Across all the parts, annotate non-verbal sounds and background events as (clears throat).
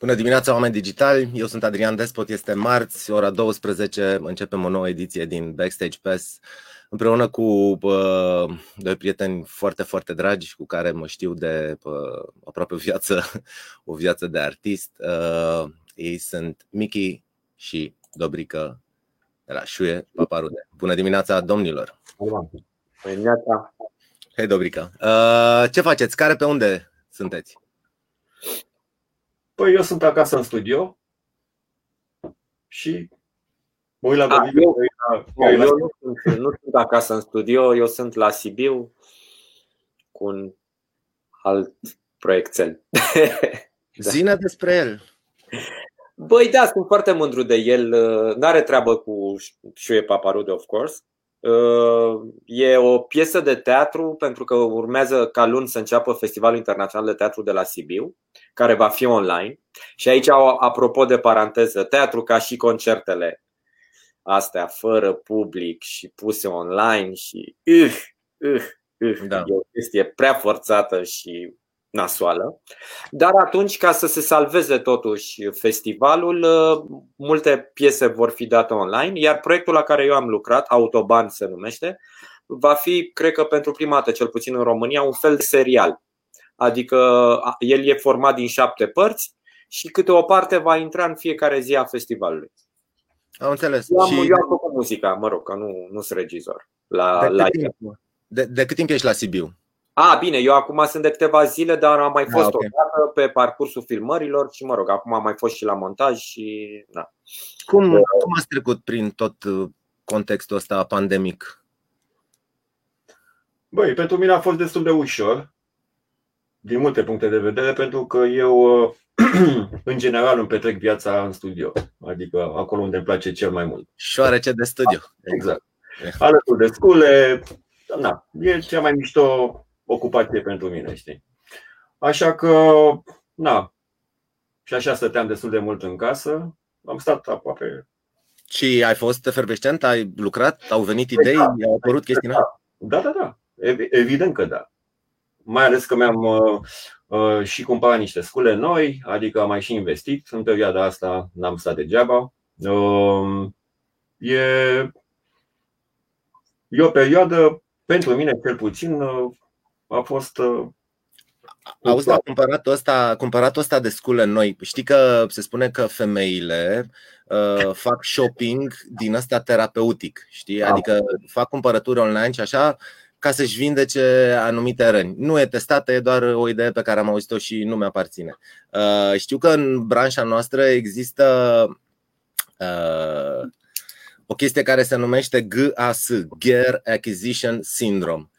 Bună dimineața, oameni digitali! Eu sunt Adrian Despot, este marți, ora 12, începem o nouă ediție din Backstage Pass împreună cu uh, doi prieteni foarte, foarte dragi cu care mă știu de uh, aproape o viață, (laughs) o viață de artist. Uh, ei sunt Miki și Dobrică de la Șuie Paparude. Bună dimineața, domnilor! Bună dimineața! Hei, Dobrică! Uh, ce faceți? Care pe unde sunteți? Păi eu sunt acasă în studio și mă uit la A, eu, eu, eu nu, sunt, nu sunt acasă în studio, eu sunt la Sibiu cu un alt proiectel. (laughs) Zine despre el. Băi, da, sunt foarte mândru de el. Nu are treabă cu Șuie Paparude, of course. E o piesă de teatru pentru că urmează ca luni să înceapă Festivalul Internațional de Teatru de la Sibiu, care va fi online. Și aici, apropo de paranteză, teatru ca și concertele astea fără public și puse online și uh, uh, uh, da. e o chestie prea forțată și nasoală. Dar atunci, ca să se salveze totuși festivalul, uh, multe piese vor fi date online, iar proiectul la care eu am lucrat, Autoban se numește, va fi, cred că pentru prima dată, cel puțin în România, un fel de serial. Adică el e format din șapte părți și câte o parte va intra în fiecare zi a festivalului. Am înțeles. Eu am, și... eu am făcut muzica, mă rog, că nu, nu sunt regizor. La, de, la cât timp, de, de cât timp ești la Sibiu? A, bine, eu acum sunt de câteva zile, dar am mai fost A, okay. o dată pe parcursul filmărilor și, mă rog, acum am mai fost și la montaj și, da. Cum, cum ați trecut prin tot uh, contextul ăsta pandemic? Băi, pentru mine a fost destul de ușor, din multe puncte de vedere, pentru că eu, uh, (clears throat) în general, îmi petrec viața în studio, adică acolo unde îmi place cel mai mult. Șoarece de studio. Exact. Alături de scule, na, e cea mai mișto ocupație pentru mine, știi? Așa că, na, și așa stăteam destul de mult în casă. Am stat aproape. Și ai fost efervescent? Ai lucrat? Au venit păi idei? Da, au apărut chestii da, da, da, da. Evident că da. Mai ales că mi-am uh, uh, și cumpărat niște scule noi, adică am mai și investit. În perioada asta n-am stat degeaba. Uh, e, e o perioadă, pentru mine cel puțin, uh, a fost uh, Auzi, dar cumpăratul ăsta, cumpăratul ăsta de scule noi, știi că se spune că femeile uh, (laughs) fac shopping din ăsta terapeutic, știi? Da. Adică fac cumpărături online și așa ca să-și vindece anumite răni. Nu e testată, e doar o idee pe care am auzit-o și nu mi-aparține. Uh, știu că în branșa noastră există uh, o chestie care se numește GAS, Gear Acquisition Syndrome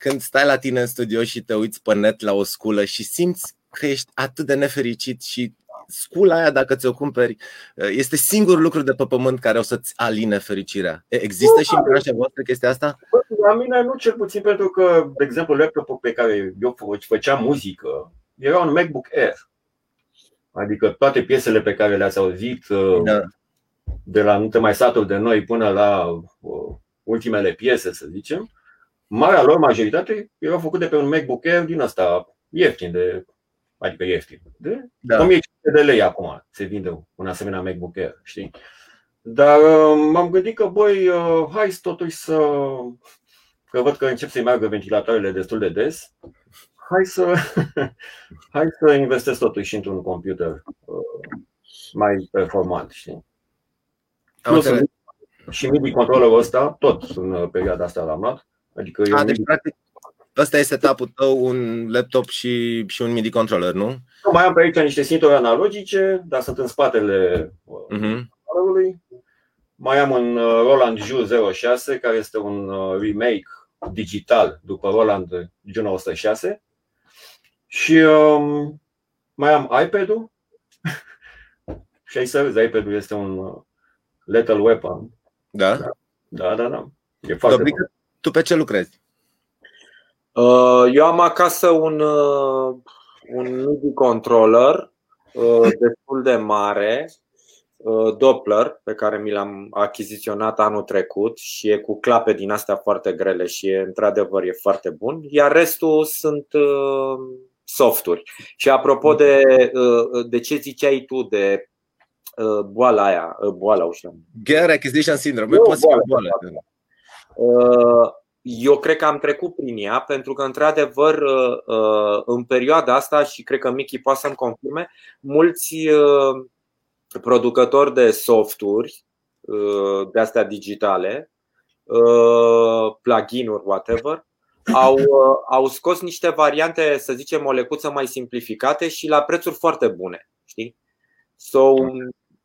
când stai la tine în studio și te uiți pe net la o sculă și simți că ești atât de nefericit și scula aia, dacă ți-o cumperi, este singurul lucru de pe pământ care o să-ți aline fericirea. Există nu, și în branșa voastră chestia asta? La mine nu cel puțin pentru că, de exemplu, laptopul pe care eu făceam muzică era un MacBook Air. Adică toate piesele pe care le-ați auzit da. de la Nu te mai satul de noi până la uh, ultimele piese, să zicem, marea lor majoritate erau făcute pe un MacBook Air din asta ieftin, de, adică ieftin, de da. 1500 de lei acum se vinde un asemenea MacBook Air, știi? Dar uh, m-am gândit că, băi, uh, hai totuși să, că văd că încep să-i meargă ventilatoarele destul de des, hai să, (laughs) hai să investesc totuși într-un computer uh, mai performant, știi? Am și MIDI controllerul ăsta, tot în perioada asta l-am luat. Adică A, deci, practic, ăsta este setup-ul tău, un laptop și, și un MIDI controller, nu? Mai am pe aici niște sintori analogice, dar sunt în spatele uh-huh. Mai am un uh, Roland Ju 06, care este un uh, remake digital după Roland Juno 106. Și um, mai am iPad-ul. (laughs) și ai să vezi, iPad-ul este un uh, Lethal Weapon. Da? Da, da, da. E foarte Dobrică, tu pe ce lucrezi? Uh, eu am acasă un, uh, un MIDI controller uh, (laughs) destul de mare, Doppler, pe care mi l-am achiziționat anul trecut și e cu clape din astea foarte grele și e într-adevăr e foarte bun. Iar restul sunt softuri. Și apropo de, de ce ziceai tu de boala aia, boala, ușa. Gear Acquisition Syndrome, nu, boala, boala. Eu cred că am trecut prin ea pentru că, într-adevăr, în perioada asta, și cred că Mickey poate să-mi confirme, mulți producători de softuri de astea digitale, plugin-uri, whatever, au, au scos niște variante, să zicem, o lecuță mai simplificate și la prețuri foarte bune. Știi? So,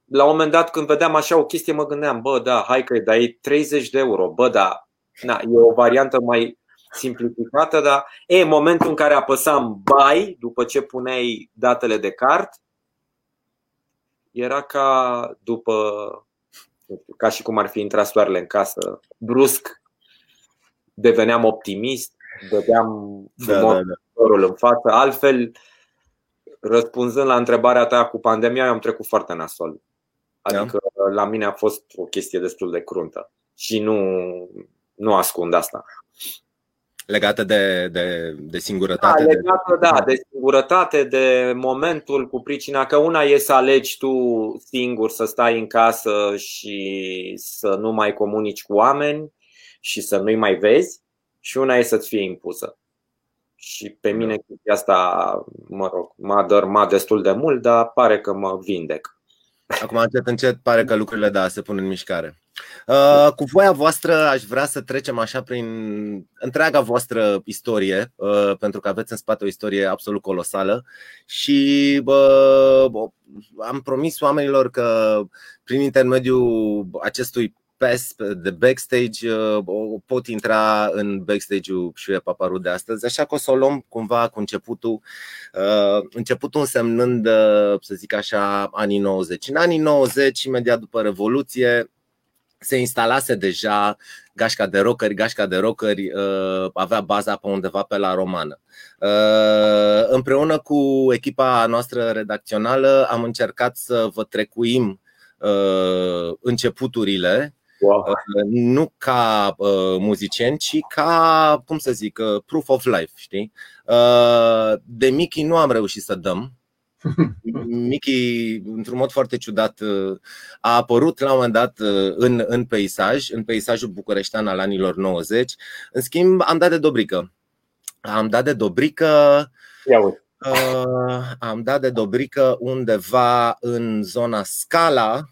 la un moment dat, când vedeam așa o chestie, mă gândeam, bă, da, hai că dar e 30 de euro, bă, da, na, e o variantă mai simplificată, dar e momentul în care apăsam buy, după ce puneai datele de card, era ca după, ca și cum ar fi intrat soarele în casă, brusc deveneam optimist, vedeam da, da, da. în față. Altfel, răspunzând la întrebarea ta cu pandemia, eu am trecut foarte nasol. Adică da. la mine a fost o chestie destul de cruntă și nu, nu ascund asta. Legată de, de, de singurătate? Da, legată, de... da, de singurătate, de momentul cu pricina că una e să alegi tu singur să stai în casă și să nu mai comunici cu oameni și să nu-i mai vezi și una e să-ți fie impusă. Și pe da. mine chestia asta, mă rog, m-a dărmat destul de mult, dar pare că mă vindec. Acum încet, încet pare că lucrurile da, se pun în mișcare. Uh, cu voia voastră aș vrea să trecem așa prin întreaga voastră istorie, uh, pentru că aveți în spate o istorie absolut colosală și uh, am promis oamenilor că prin intermediul acestui pass de backstage pot intra în backstage-ul și Paparu de astăzi, așa că o să o luăm cumva cu începutul, începutul însemnând, să zic așa, anii 90. În anii 90, imediat după Revoluție, se instalase deja gașca de rockeri, gașca de rockeri uh, avea baza pe undeva pe la romană. Uh, împreună cu echipa noastră redacțională am încercat să vă trecuim uh, începuturile wow. Uh, nu ca uh, muzicieni, ci ca, cum să zic, uh, proof of life, știi? Uh, de Mickey nu am reușit să dăm, (laughs) Mickey, într-un mod foarte ciudat, uh, a apărut la un moment dat uh, în, în peisaj, în peisajul bucureștean al anilor 90. În schimb, am dat de Dobrică. Am dat de Dobrică. Ia Uh, am dat de Dobrică undeva în zona Scala.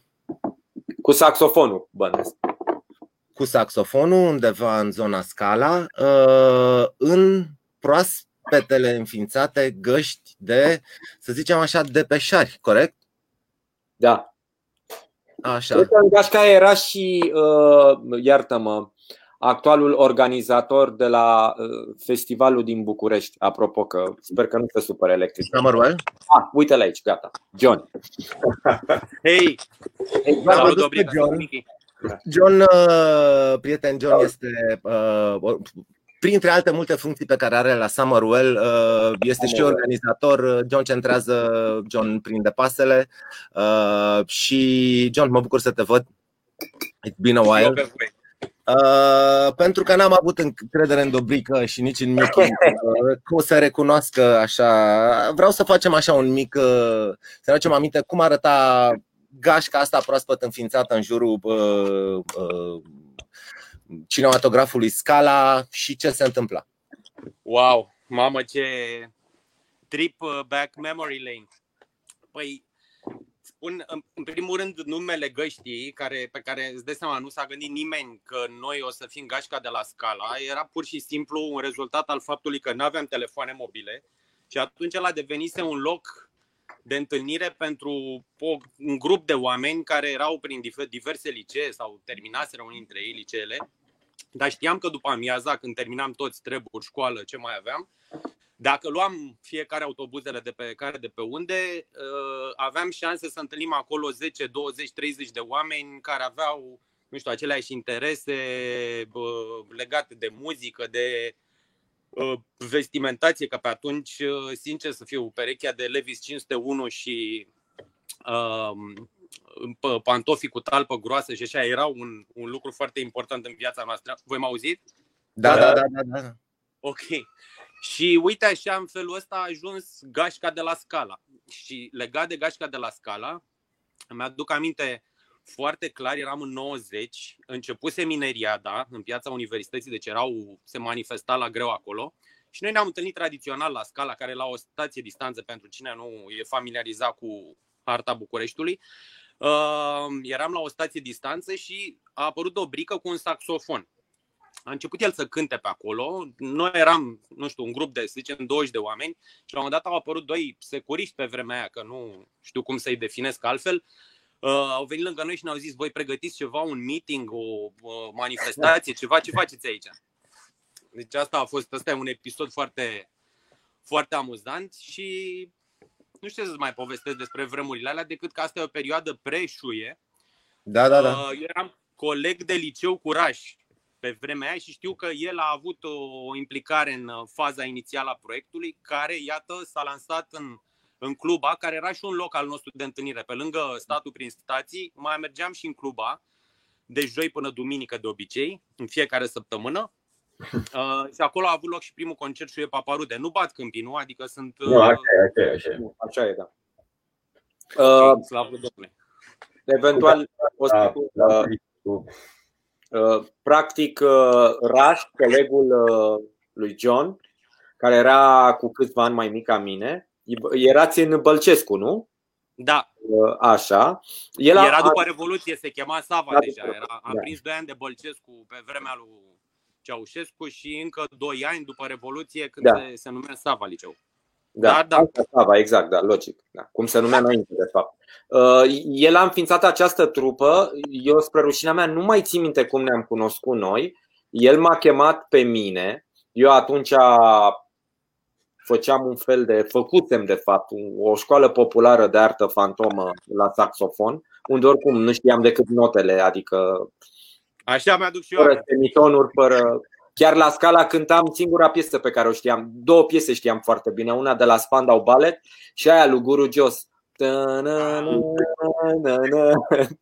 Cu saxofonul, bănesc. Cu saxofonul, undeva în zona Scala, uh, în proas petele înființate găști de, să zicem așa, de peșari, corect? Da. Așa. În gașca era și, uh, iartă-mă, actualul organizator de la uh, festivalul din București. Apropo că sper că nu te supăr electric. Samuel? Ah, uite-l aici, gata. John. (laughs) Hei! Hey, Salut, John. John, uh, prieten John, este uh, printre alte multe funcții pe care are la Summerwell, uh, este și organizator. John centrează, John prinde pasele uh, și John, mă bucur să te văd. It's been a while. Uh, pentru că n-am avut încredere în Dobrică și nici în Michi (laughs) uh, Cum să recunoască așa Vreau să facem așa un mic uh, Să ne facem aminte cum arăta gașca asta proaspăt înființată în jurul uh, uh, cinematografului Scala și ce se întâmpla. Wow, mamă ce trip uh, back memory lane. Păi, spun în primul rând numele găștii, care, pe care îți dai seama, nu s-a gândit nimeni că noi o să fim gașca de la Scala, era pur și simplu un rezultat al faptului că nu aveam telefoane mobile și atunci el a devenise un loc de întâlnire pentru un grup de oameni care erau prin diverse licee sau terminaseră unii dintre ei liceele. Dar știam că după amiaza, când terminam toți treburi, școală, ce mai aveam, dacă luam fiecare autobuzele de pe care de pe unde, uh, aveam șanse să întâlnim acolo 10, 20, 30 de oameni care aveau, nu știu, aceleași interese legate de muzică, de uh, vestimentație, că pe atunci, uh, sincer să fiu, perechea de Levis 501 și pantofii cu talpă groasă și așa era un, un lucru foarte important în viața noastră. Voi m-au auzit? Da, da, da, da, da. Ok. Și uite așa, în felul ăsta a ajuns gașca de la Scala. Și legat de gașca de la Scala, îmi aduc aminte foarte clar, eram în 90, începuse mineriada în piața universității, deci erau, se manifesta la greu acolo. Și noi ne-am întâlnit tradițional la Scala, care la o stație distanță pentru cine nu e familiarizat cu harta Bucureștiului. Uh, eram la o stație distanță și a apărut o brică cu un saxofon. A început el să cânte pe acolo. Noi eram, nu știu, un grup de, să zicem, 20 de oameni și la un moment dat au apărut doi securiști pe vremea aia, că nu știu cum să-i definesc altfel. Uh, au venit lângă noi și ne-au zis, voi pregătiți ceva, un meeting, o uh, manifestație, ceva, ce faceți aici? Deci asta a fost, asta e un episod foarte, foarte amuzant și nu știu să-ți mai povestesc despre vremurile alea, decât că asta e o perioadă preșuie. Da, da, da. Eu eram coleg de liceu cu Raș pe vremea aia și știu că el a avut o implicare în faza inițială a proiectului, care, iată, s-a lansat în, în Cluba, care era și un loc al nostru de întâlnire. Pe lângă statul prin stații, mai mergeam și în Cluba, de joi până duminică de obicei, în fiecare săptămână. (laughs) Uh, și acolo a avut loc și primul concert și e Paparude. Nu bat câmpii, nu? Adică sunt... Uh, Nu, așa e, așa e, așa e. Așa e, da. Uh, Slavă Domnului. eventual, o să Da, spun, da, uh, uh, practic, uh, Raș, colegul uh, lui John, care era cu câțiva ani mai mic ca mine, erați în Bălcescu, nu? Da, Uh, Așa. El era a, după Revoluție, se chema Sava Da, deja. după- Era, am da. prins 2 ani de Bălcescu pe vremea lui Ceaușescu și încă 2 ani după Revoluție când Da. se, se numea Sava liceu. Da, Da, da. Asta Sava, exact, da, logic. Da. Cum se numea înainte, de fapt. Uh, El a înființat această trupă. Eu, spre rușinea mea, nu mai țin minte cum ne-am cunoscut noi. El m-a chemat pe mine. Eu atunci făceam un fel de, făcutem de fapt, o școală populară de artă fantomă la saxofon, unde oricum nu știam decât notele, adică Așa mi-aduc și eu. fără semitonuri, fără... Chiar la scala cântam singura piesă pe care o știam. Două piese știam foarte bine. Una de la Spandau Ballet și aia lui Guru Jos.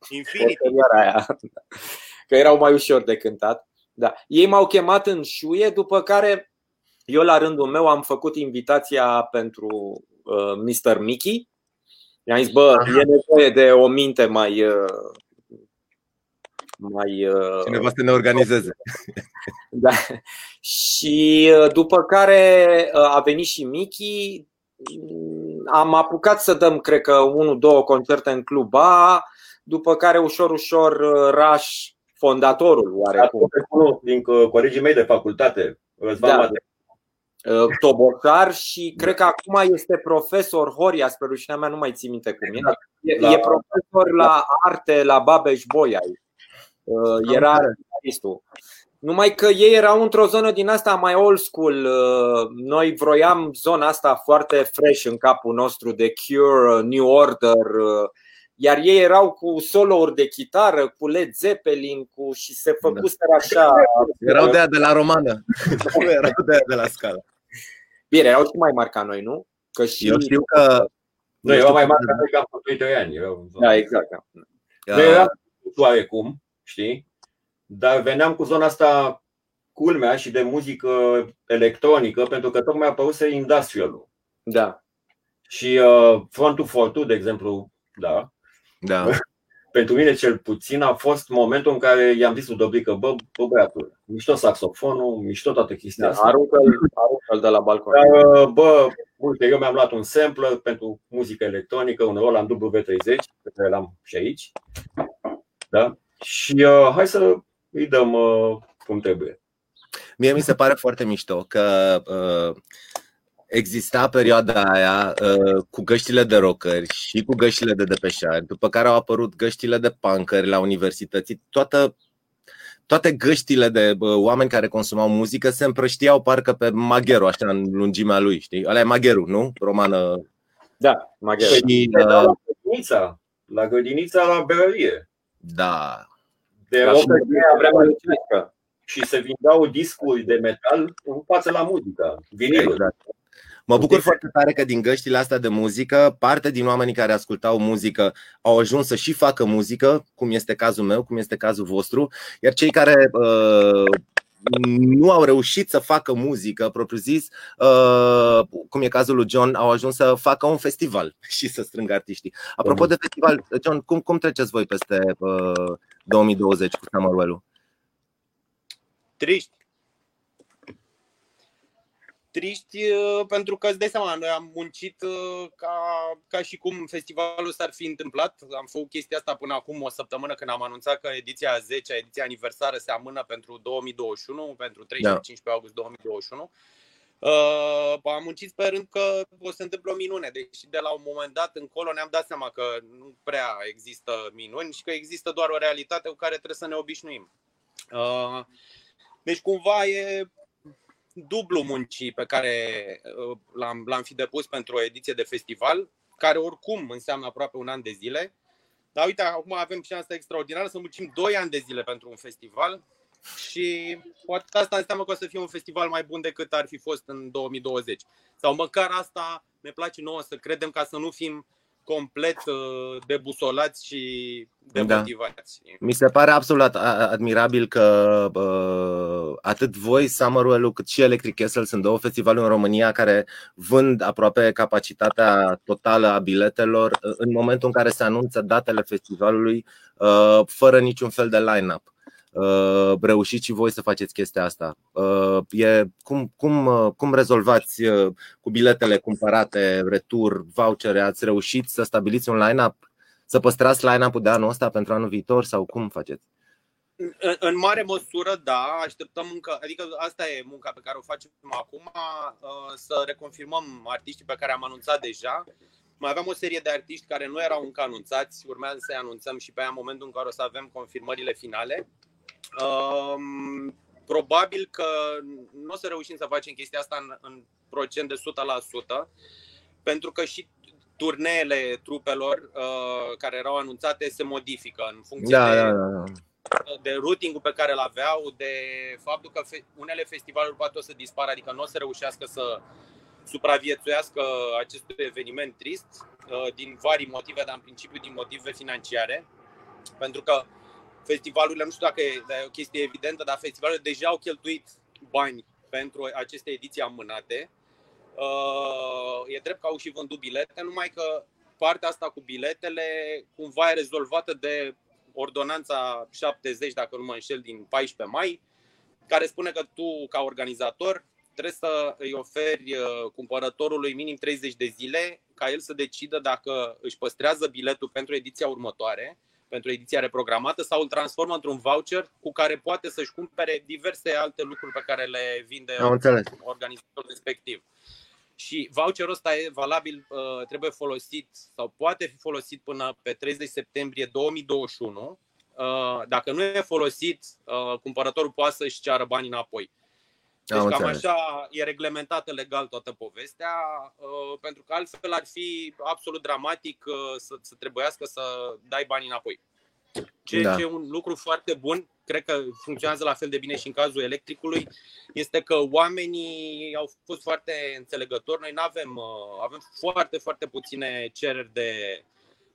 Infinity. Posterior aia. Că erau mai ușor de cântat. Da. Ei m-au chemat în șuie, după care eu la rândul meu am făcut invitația pentru uh, Mr. Mickey. I-am zis, bă, e nevoie de o minte mai uh, mai uh, Cineva să ne organizeze. (laughs) da. Și uh, după care uh, a venit și Miki. Am apucat să dăm, cred că, unul, două concerte în Club A, după care ușor, ușor uh, Raș, fondatorul oarecum, Unul din co- colegii mei de facultate, Răzvan Da. Mate. uh, Tobocar și cred că acum este profesor Horia, spre rușinea mea, nu mai țin minte cum e. E, La- e profesor la arte la Babeș Bolyai. Uh, Era artistul. Numai că ei erau într-o zonă din asta mai old school. Uh, Noi vroiam zona asta foarte fresh în capul nostru de Cure, uh, New Order, uh, iar ei erau cu solo-uri de chitară, cu Led Zeppelin cu, și se făcuseră așa. Erau de aia de la romană. Nu (laughs) erau de aia de la scala. Bine, erau și mai mari ca noi, nu? Că și Eu știu că Nu, eu mai mare ca noi, că am făcut 2 ani. Eu, Da, exact. Da. Noi eram oarecum, știi? Dar veneam cu zona asta culmea și de muzică electronică, pentru că tocmai a apărut industrial da. Și uh, Front to Fortu, de exemplu, da, Da. (laughs) pentru mine cel puțin a fost momentul în care i-am zis lui Dobrică, bă, bă băiatul, mișto saxofonul, mișto toată chestia da. asta. Aruncă-l, aruncă-l de la balcon. Dar, uh, bă, uite, eu mi-am luat un sampler pentru muzică electronică, un Roland W30, pe care l-am și aici. Da? Și uh, hai să îi dăm uh, cum trebuie. Mie mi se pare foarte mișto că uh, exista perioada aia uh, cu găștile de rockeri și cu găștile de depeșari, după care au apărut găștile de punkeri la universități. Toată, toate găștile de uh, oameni care consumau muzică se împrăștiau parcă pe magheru, așa în lungimea lui, știi? Ăla e magheru, nu? Romană. Da, maghiar. Și, Era uh, la grădinița, la grădinița la berărie. da, De Ca rock și în vremea lui Ciucă. și se vindeau discuri de metal în față la muzică, viniluri. Exact. Mă bucur foarte tare că din găștile astea de muzică, parte din oamenii care ascultau muzică au ajuns să și facă muzică, cum este cazul meu, cum este cazul vostru, iar cei care uh, nu au reușit să facă muzică propriu-zis, uh, cum e cazul lui John, au ajuns să facă un festival (laughs) și să strângă artiștii. Apropo de festival, John, cum, cum treceți voi peste 2020 cu Summerwell-ul? Triști triști uh, pentru că îți dai seama, noi am muncit uh, ca, ca și cum festivalul s-ar fi întâmplat. Am făcut chestia asta până acum o săptămână când am anunțat că ediția 10, ediția aniversară se amână pentru 2021, pentru 13-15 da. august 2021. Uh, am muncit sperând că o să se întâmple o minune, deși de la un moment dat încolo ne-am dat seama că nu prea există minuni și că există doar o realitate cu care trebuie să ne obișnuim. Uh, deci cumva e dublu muncii pe care uh, l-am, l-am fi depus pentru o ediție de festival, care oricum înseamnă aproape un an de zile. Dar uite, acum avem șansa extraordinară să muncim 2 ani de zile pentru un festival și poate asta înseamnă că o să fie un festival mai bun decât ar fi fost în 2020. Sau măcar asta ne place nouă să credem ca să nu fim complet uh, debusolați și demotivați. Da. Mi se pare absolut admirabil că uh, atât voi, Summerwell, cât și Electric Castle sunt două festivaluri în România care vând aproape capacitatea totală a biletelor în momentul în care se anunță datele festivalului uh, fără niciun fel de line-up. Uh, reușiți și voi să faceți chestia asta. Uh, e, cum, cum, uh, cum rezolvați cu biletele cumpărate, retur, vouchere? Ați reușit să stabiliți un line-up? Să păstrați line-up-ul de anul ăsta pentru anul viitor sau cum faceți? În, în mare măsură, da, așteptăm încă, adică asta e munca pe care o facem acum, să reconfirmăm artiștii pe care am anunțat deja. Mai aveam o serie de artiști care nu erau încă anunțați, urmează să-i anunțăm și pe aia în momentul în care o să avem confirmările finale. Um, probabil că nu o să reușim să facem chestia asta în, în procent de 100%, pentru că și turneele trupelor uh, care erau anunțate se modifică în funcție da, de, da, da, da. de routing pe care îl aveau, de faptul că fe- unele festivaluri poate o să dispară, adică nu o să reușească să supraviețuiască acestui eveniment trist uh, din vari motive, dar în principiu din motive financiare. Pentru că festivalurile, nu știu dacă e, e o chestie evidentă, dar festivalurile deja au cheltuit bani pentru aceste ediții amânate. Uh, e drept că au și vândut bilete, numai că partea asta cu biletele cumva e rezolvată de ordonanța 70, dacă nu mă înșel, din 14 mai, care spune că tu, ca organizator, trebuie să îi oferi uh, cumpărătorului minim 30 de zile ca el să decidă dacă își păstrează biletul pentru ediția următoare pentru ediția reprogramată sau îl transformă într-un voucher cu care poate să-și cumpere diverse alte lucruri pe care le vinde organizatorul respectiv. Și voucherul ăsta e valabil, uh, trebuie folosit sau poate fi folosit până pe 30 septembrie 2021. Uh, dacă nu e folosit, uh, cumpărătorul poate să-și ceară banii înapoi. Deci Am cam așa e reglementată legal toată povestea, uh, pentru că altfel ar fi absolut dramatic uh, să, să trebuiască să dai bani înapoi. Ceea da. ce e un lucru foarte bun, cred că funcționează la fel de bine și în cazul electricului, este că oamenii au fost foarte înțelegători. Noi nu avem, uh, avem foarte, foarte puține cereri de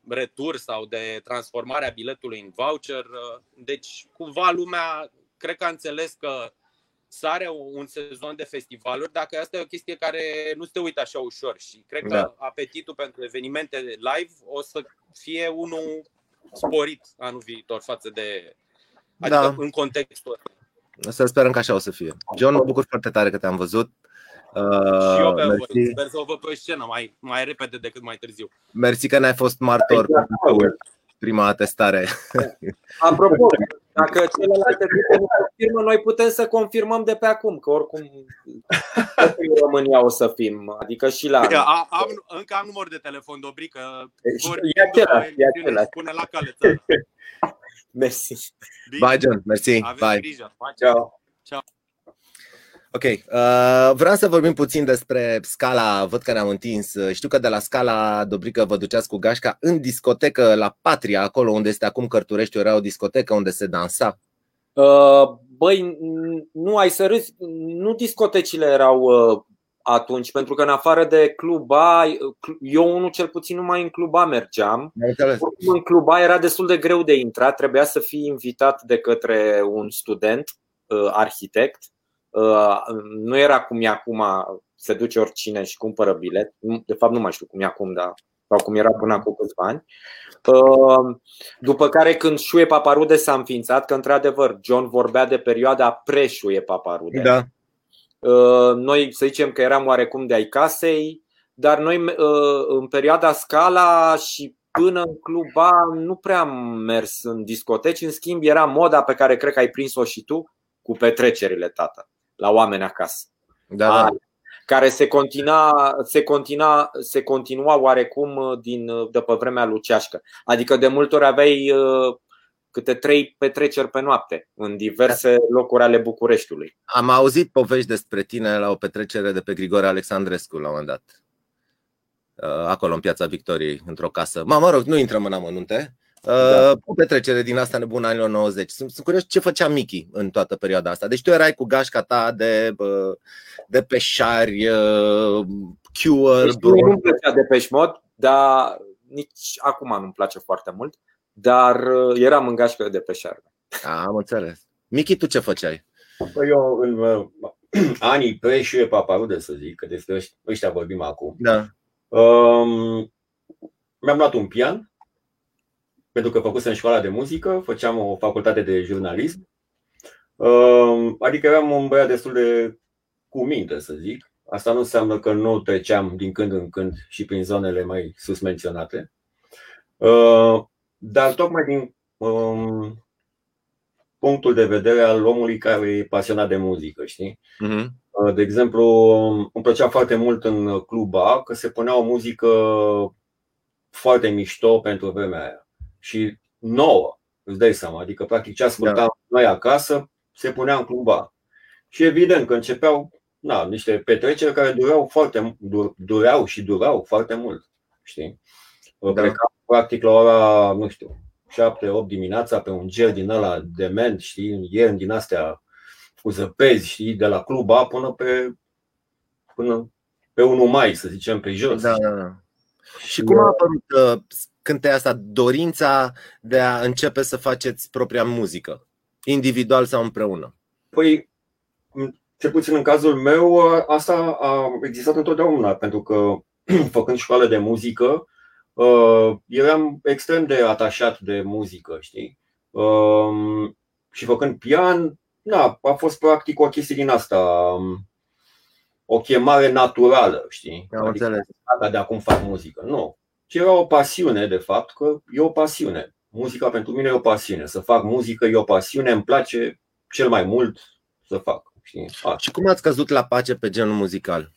retur sau de transformare a biletului în voucher. Deci, cumva lumea, cred că a înțeles că sare un sezon de festivaluri, dacă asta e o chestie care nu se uită așa ușor și cred că da. apetitul pentru evenimente live o să fie unul sporit anul viitor față de adică da. în contextul ăsta. Să sperăm că așa o să fie. John, mă bucur foarte tare că te-am văzut. Uh, și eu pe voi. Sper să o văd pe scenă mai, mai repede decât mai târziu. Mersi că ne-ai fost martor exact. pentru prima atestare. Apropo, (laughs) dacă celelalte (laughs) grupe nu confirmă, noi putem să confirmăm de pe acum, că oricum (laughs) în România o să fim, adică și la... A, am, încă am număr de telefon, Dobrică. E același, e același. Pune la cale (laughs) Mersi. Bye, John. Mersi. Bye. Grijă. Ciao. Ciao. Ok, uh, vreau să vorbim puțin despre scala, văd că ne-am întins. Știu că de la scala Dobrică vă duceați cu gașca în discotecă la Patria, acolo unde este acum Cărturești, era o discotecă unde se dansa. Uh, băi, nu ai să râzi, nu discotecile erau uh, atunci, pentru că în afară de club A, eu unul cel puțin numai în club A mergeam. În club A era destul de greu de intrat, trebuia să fii invitat de către un student arhitect. Nu era cum e acum, se duce oricine și cumpără bilet. De fapt, nu mai știu cum e acum, dar sau cum era până acum câțiva ani. După care când Șuie Paparude s-a înființat, că într-adevăr John vorbea de perioada pre-Șuie Paparude. Da. Noi să zicem că eram oarecum de ai casei, dar noi în perioada Scala și până în cluba nu prea am mers în discoteci, în schimb era moda pe care cred că ai prins-o și tu cu petrecerile, tată, la oameni acasă. Da, da care se continua, se continua, se continua oarecum din, de pe vremea luceașcă. Adică de multe ori aveai uh, câte trei petreceri pe noapte în diverse locuri ale Bucureștiului. Am auzit povești despre tine la o petrecere de pe Grigore Alexandrescu la un moment dat. Uh, acolo în piața Victoriei, într-o casă. Mă, mă rog, nu intrăm în amănunte. Da. Uh, o petrecere din asta nebună anilor 90. Sunt, sunt curios ce făcea Mickey în toată perioada asta. Deci tu erai cu gașca ta de, de peșari, uh, cure. Deci nu-mi plăcea de peșmod, dar nici acum nu-mi place foarte mult, dar uh, eram în gașcă de peșari. Am înțeles. Mickey, tu ce făceai? Păi eu în (clears throat) anii pre și paparude, să zic, că despre ăștia vorbim acum. Da. Um, mi-am luat un pian pentru că făcusem școala de muzică, făceam o facultate de jurnalism. Ehm, adică eram un băiat destul de cu minte, să zic. Asta nu înseamnă că nu treceam din când în când și prin zonele mai sus menționate. Ehm, dar tocmai din ehm, punctul de vedere al omului care e pasionat de muzică, știi? Uh-huh. De exemplu, îmi plăcea foarte mult în cluba că se punea o muzică foarte mișto pentru vremea aia și nouă, îți dai seama. Adică, practic, ce ascultam da. noi acasă se punea în cluba. Și evident că începeau na, niște petreceri care dureau, foarte, dureau și durau foarte mult. Știi? Da. Plecam, practic, la ora, nu știu, 7-8 dimineața pe un ger din ăla dement, știi, ieri din astea cu zăpezi, știi, de la cluba până pe până pe 1 mai, să zicem, pe jos. Da, da, da. Și cum a apărut uh, cânte asta, dorința de a începe să faceți propria muzică, individual sau împreună? Păi, cel puțin în cazul meu, asta a existat întotdeauna, pentru că (clears throat) făcând școală de muzică, uh, eram extrem de atașat de muzică, știi? Um, și făcând pian, na, a fost practic o chestie din asta, um, o chemare naturală, știi? Am adică înțeles. de acum fac muzică. Nu ci era o pasiune, de fapt, că e o pasiune. Muzica pentru mine e o pasiune. Să fac muzică e o pasiune, îmi place cel mai mult să fac. Știi? Și cum ați căzut la pace pe genul muzical?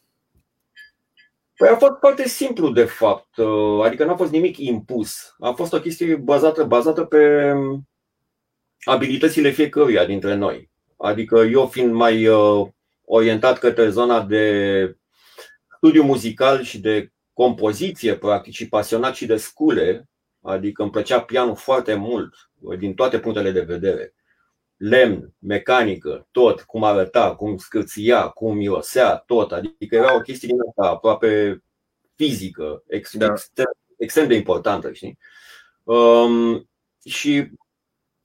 Păi a fost foarte simplu, de fapt. Adică nu a fost nimic impus. A fost o chestie bazată, bazată pe abilitățile fiecăruia dintre noi. Adică eu fiind mai uh, orientat către zona de studiu muzical și de compoziție, practic, și pasionat și de scule, adică îmi plăcea pianul foarte mult, din toate punctele de vedere. Lemn, mecanică, tot, cum arăta, cum scârția, cum mirosea, tot. Adică era o chestie din asta aproape fizică, extrem, da. extrem de importantă, știi? Um, și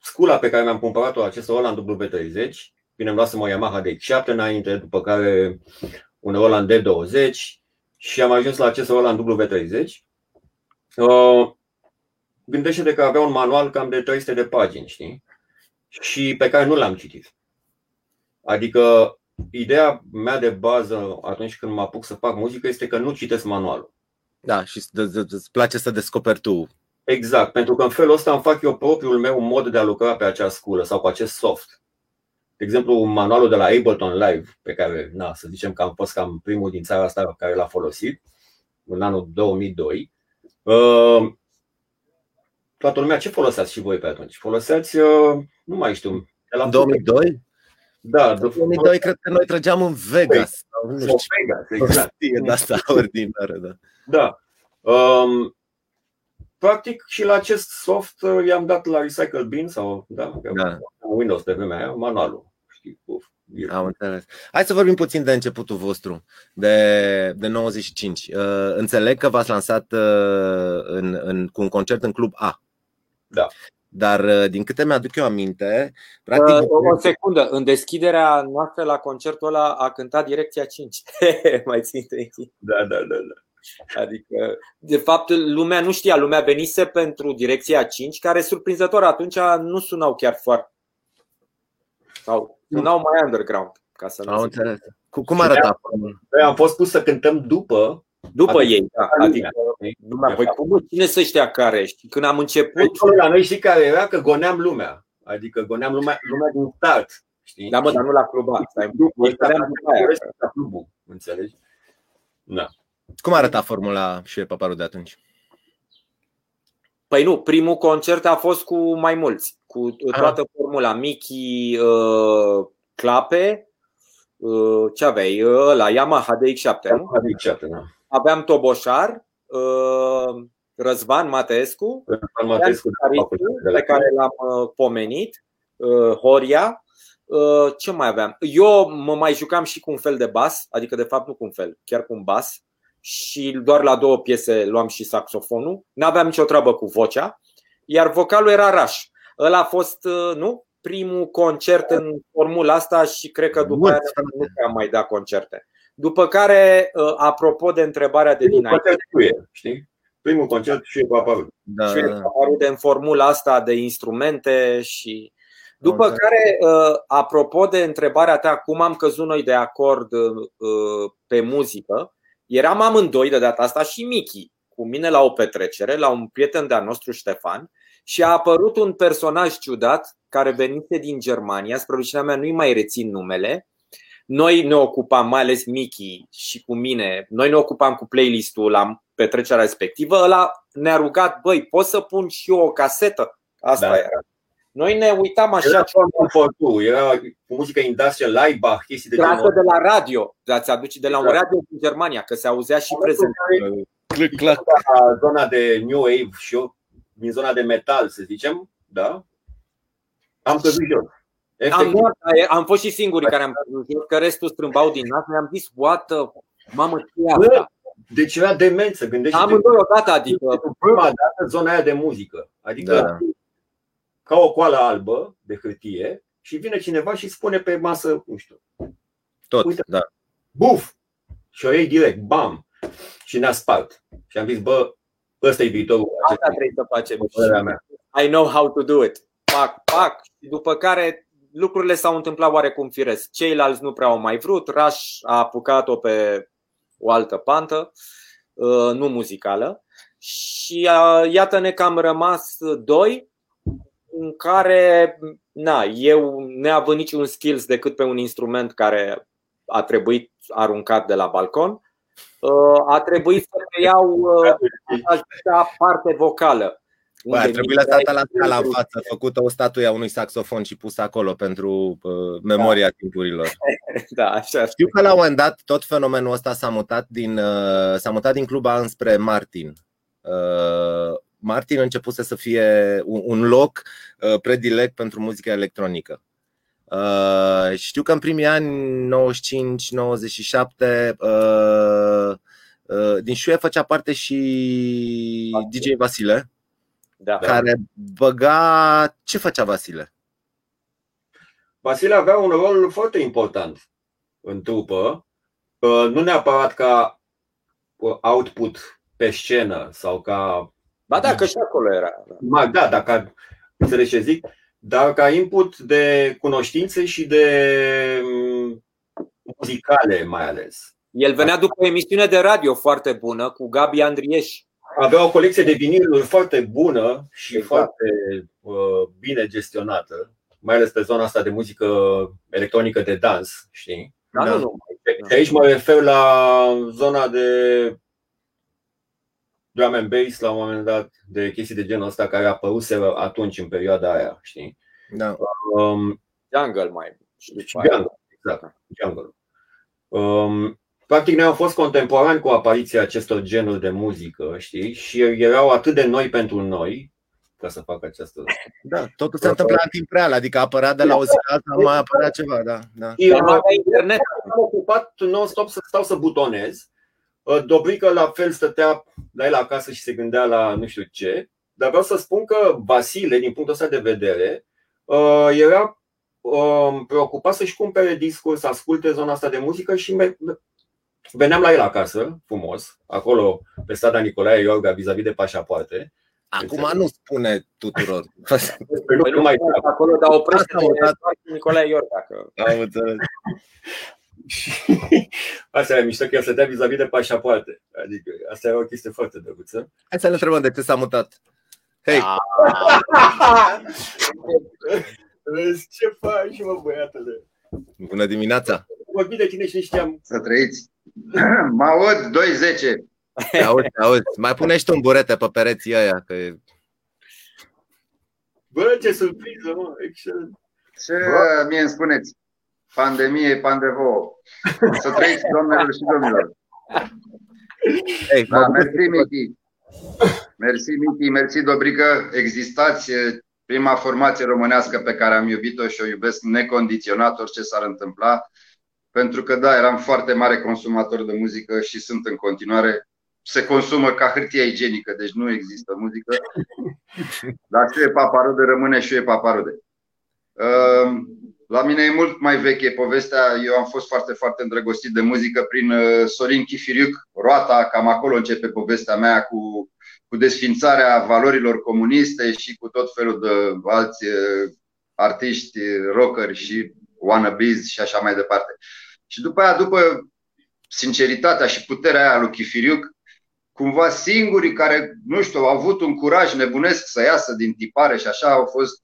scula pe care mi-am cumpărat-o, acest Roland W30, bine, îmi luasem o Yamaha de 7 înainte, după care un Roland D20, și am ajuns la acest Roland W30. Uh, gândește-te că avea un manual cam de 300 de pagini, știi? Și pe care nu l-am citit. Adică ideea mea de bază atunci când mă apuc să fac muzică este că nu citesc manualul. Da, și îți place să descoperi tu. Exact, pentru că în felul ăsta îmi fac eu propriul meu mod de a lucra pe acea sculă sau cu acest soft. De exemplu, manualul de la Ableton Live, pe care, na, să zicem că am fost cam primul din țara asta care l-a folosit, în anul 2002. Uh, toată lumea, ce foloseați și voi pe atunci? Foloseați, uh, nu mai știu, de la 2002? Da, de 2002 cred că noi trăgeam în Vegas. Sau, nu știu. Vegas, exact. De asta ordinară, da. Da. Um, practic și la acest soft uh, i-am dat la Recycle Bin sau da, da. Windows pe vremea aia, manualul. Știi, uf, am înțeles. Hai să vorbim puțin de începutul vostru, de, de 95. Uh, înțeleg că v-ați lansat uh, în, în, cu un concert în Club A. Da. Dar uh, din câte mi-aduc eu aminte, practic... Uh, o secundă, în deschiderea noastră la concertul ăla a cântat Direcția 5. (laughs) Mai ținte Da, da, da, da. Adică, de fapt, lumea nu știa, lumea venise pentru Direcția 5, care surprinzător atunci nu sunau chiar foarte. Sau sunau mai underground, ca să nu Am înțeles. Cum arăta? Noi am fost pus să cântăm după după adică, ei, da. Adică, lumea, păi cum, cine să știa care? Și când am început... Păi, la noi știi care era? Că goneam lumea. Adică goneam lumea, lumea din start. Știi? Da, mă, dar nu la club. Stai, la clubul, înțelegi? Da. Cum arăta formula și paparul de atunci? Păi nu, primul concert a fost cu mai mulți, cu toată ah. formula. Mickey, uh, Clape, uh, ce aveai? La Yamaha DX7, nu? DX7, da aveam Toboșar, uh, Răzvan Matescu, Răzvan Matescu pe care l-am uh, pomenit, uh, Horia. Ce mai aveam? Eu mă mai jucam și cu un fel de bas, adică de fapt nu cu un fel, chiar cu un bas și doar la două piese luam și saxofonul. N-aveam nicio treabă cu vocea, iar vocalul era Raș. Ăla a fost, nu? Primul concert în formula asta și cred că după aia nu am mai dat concerte. După care, uh, apropo de întrebarea de dinainte. știi? Primul concert și e paparul. Da, și da. de în formula asta de instrumente și după okay. care, uh, apropo de întrebarea ta, cum am căzut noi de acord uh, pe muzică, eram amândoi de data asta și Miki cu mine la o petrecere, la un prieten de-al nostru Ștefan, și a apărut un personaj ciudat care venise din Germania, spre rușinea mea nu-i mai rețin numele, noi ne ocupam, mai ales Miki și cu mine, noi ne ocupam cu playlistul la petrecerea respectivă. Ăla ne-a rugat, băi, pot să pun și eu o casetă? Asta da. era. Noi ne uitam așa. Era confortul, era cu muzică industrial, Laibach, chestii de genul. de la radio, ați aduce de la un radio din Germania, că se auzea și prezent. Zona de New Wave și eu, din zona de metal, să zicem, da? Am căzut jos. Am, am fost și singurii care am crezut că restul strâmbau din nas. Mi-am zis, what mamă, ce e asta? Deci era demență, gândește Amândoi odată, adică Prima dată zona aia de muzică Adică da. Ca o coală albă de hârtie Și vine cineva și spune pe masă, nu știu. Tot, Uite, da. Buf! Și o iei direct, bam! Și ne-a spart. Și am zis, bă, ăsta e viitorul Asta trebuie să facem. I know how to do it. Pac, pac. Și după care lucrurile s-au întâmplat oarecum firesc. Ceilalți nu prea au mai vrut, Raș a apucat-o pe o altă pantă, uh, nu muzicală. Și uh, iată-ne că am rămas doi în care na, eu neavând niciun skills decât pe un instrument care a trebuit aruncat de la balcon, uh, a trebuit să iau parte vocală. Bă, ar trebui lăsată la scala în față, făcută o statuie a unui saxofon și pusă acolo pentru uh, memoria da. timpurilor. (laughs) Da, așa. Știu că la un moment dat tot fenomenul ăsta s-a mutat din, uh, s-a mutat din cluba înspre Martin. Uh, Martin începuse să fie un, un loc uh, predilect pentru muzica electronică. Uh, știu că în primii ani 95-97 uh, uh, din Șuie făcea parte și DJ Vasile da. care băga. Ce făcea Vasile? Vasile avea un rol foarte important în trupă, nu neapărat ca output pe scenă sau ca. Ba da, că și acolo era. Da, da dacă înțelegi ce zic, dar ca input de cunoștințe și de mm, muzicale mai ales. El venea după o emisiune de radio foarte bună cu Gabi Andrieș avea o colecție de viniluri foarte bună și exact. foarte uh, bine gestionată, mai ales pe zona asta de muzică electronică de dans, știi? Da, da. Nu, Și aici mă refer la zona de drum and bass la un moment dat, de chestii de genul ăsta care apăruseră atunci în perioada aia, știi? Da. Um, jungle mai. Jungle, exact. Jungle. Um, Practic noi am fost contemporani cu apariția acestor genuri de muzică, știi? Și erau atât de noi pentru noi, ca să fac această... Da, totul se întâmplă în timp real, adică apărea de la o zi la alta, nu mai apărea ceva, da. da. Și am internet. Am ocupat non-stop să stau să butonez. Uh, Dobrică la fel stătea la el acasă și se gândea la nu știu ce. dar vreau să spun că Vasile, din punctul ăsta de vedere, uh, era uh, preocupat să-și cumpere discuri, să asculte zona asta de muzică și veneam la el acasă, frumos, acolo pe strada Nicolae Iorga, vis-a-vis de pașapoarte. Acum nu spune tuturor. Păi nu mai acolo, dar oprește Nicolae Iorga. Că... Am înțeles. Și (laughs) asta e mișto că el stătea vis-a-vis de pașapoarte. Adică asta e o chestie foarte drăguță. Hai să ne întrebăm de ce s-a mutat. Hei! (laughs) Vezi ce faci, mă, băiatele? Bună dimineața! Vorbim de tine și știam. Să trăiți! (clears throat) Mă aud 2-10. Auzi, auzi. Mai pune și tu un burete pe pereții ăia, că e... Bă, ce surpriză, mă, excelent. Ce Bă. mie îmi spuneți? Pandemie, pandevo. Să trăiți, doamnelor și domnilor. Hey, da, mersi, Miti. Mersi, Miti, mersi, Dobrică. Existați prima formație românească pe care am iubit-o și o iubesc necondiționat orice s-ar întâmpla. Pentru că, da, eram foarte mare consumator de muzică și sunt în continuare. Se consumă ca hârtie igienică, deci nu există muzică. Dar și e paparude rămâne și e paparude. Ehm, la mine e mult mai veche povestea. Eu am fost foarte, foarte îndrăgostit de muzică prin uh, Sorin Chifiriuc, Roata, cam acolo începe povestea mea cu, cu desfințarea valorilor comuniste și cu tot felul de alți uh, artiști, rockeri și wannabes și așa mai departe. Și după aia, după sinceritatea și puterea aia lui Chifiriuc, cumva singurii care, nu știu, au avut un curaj nebunesc să iasă din tipare și așa au fost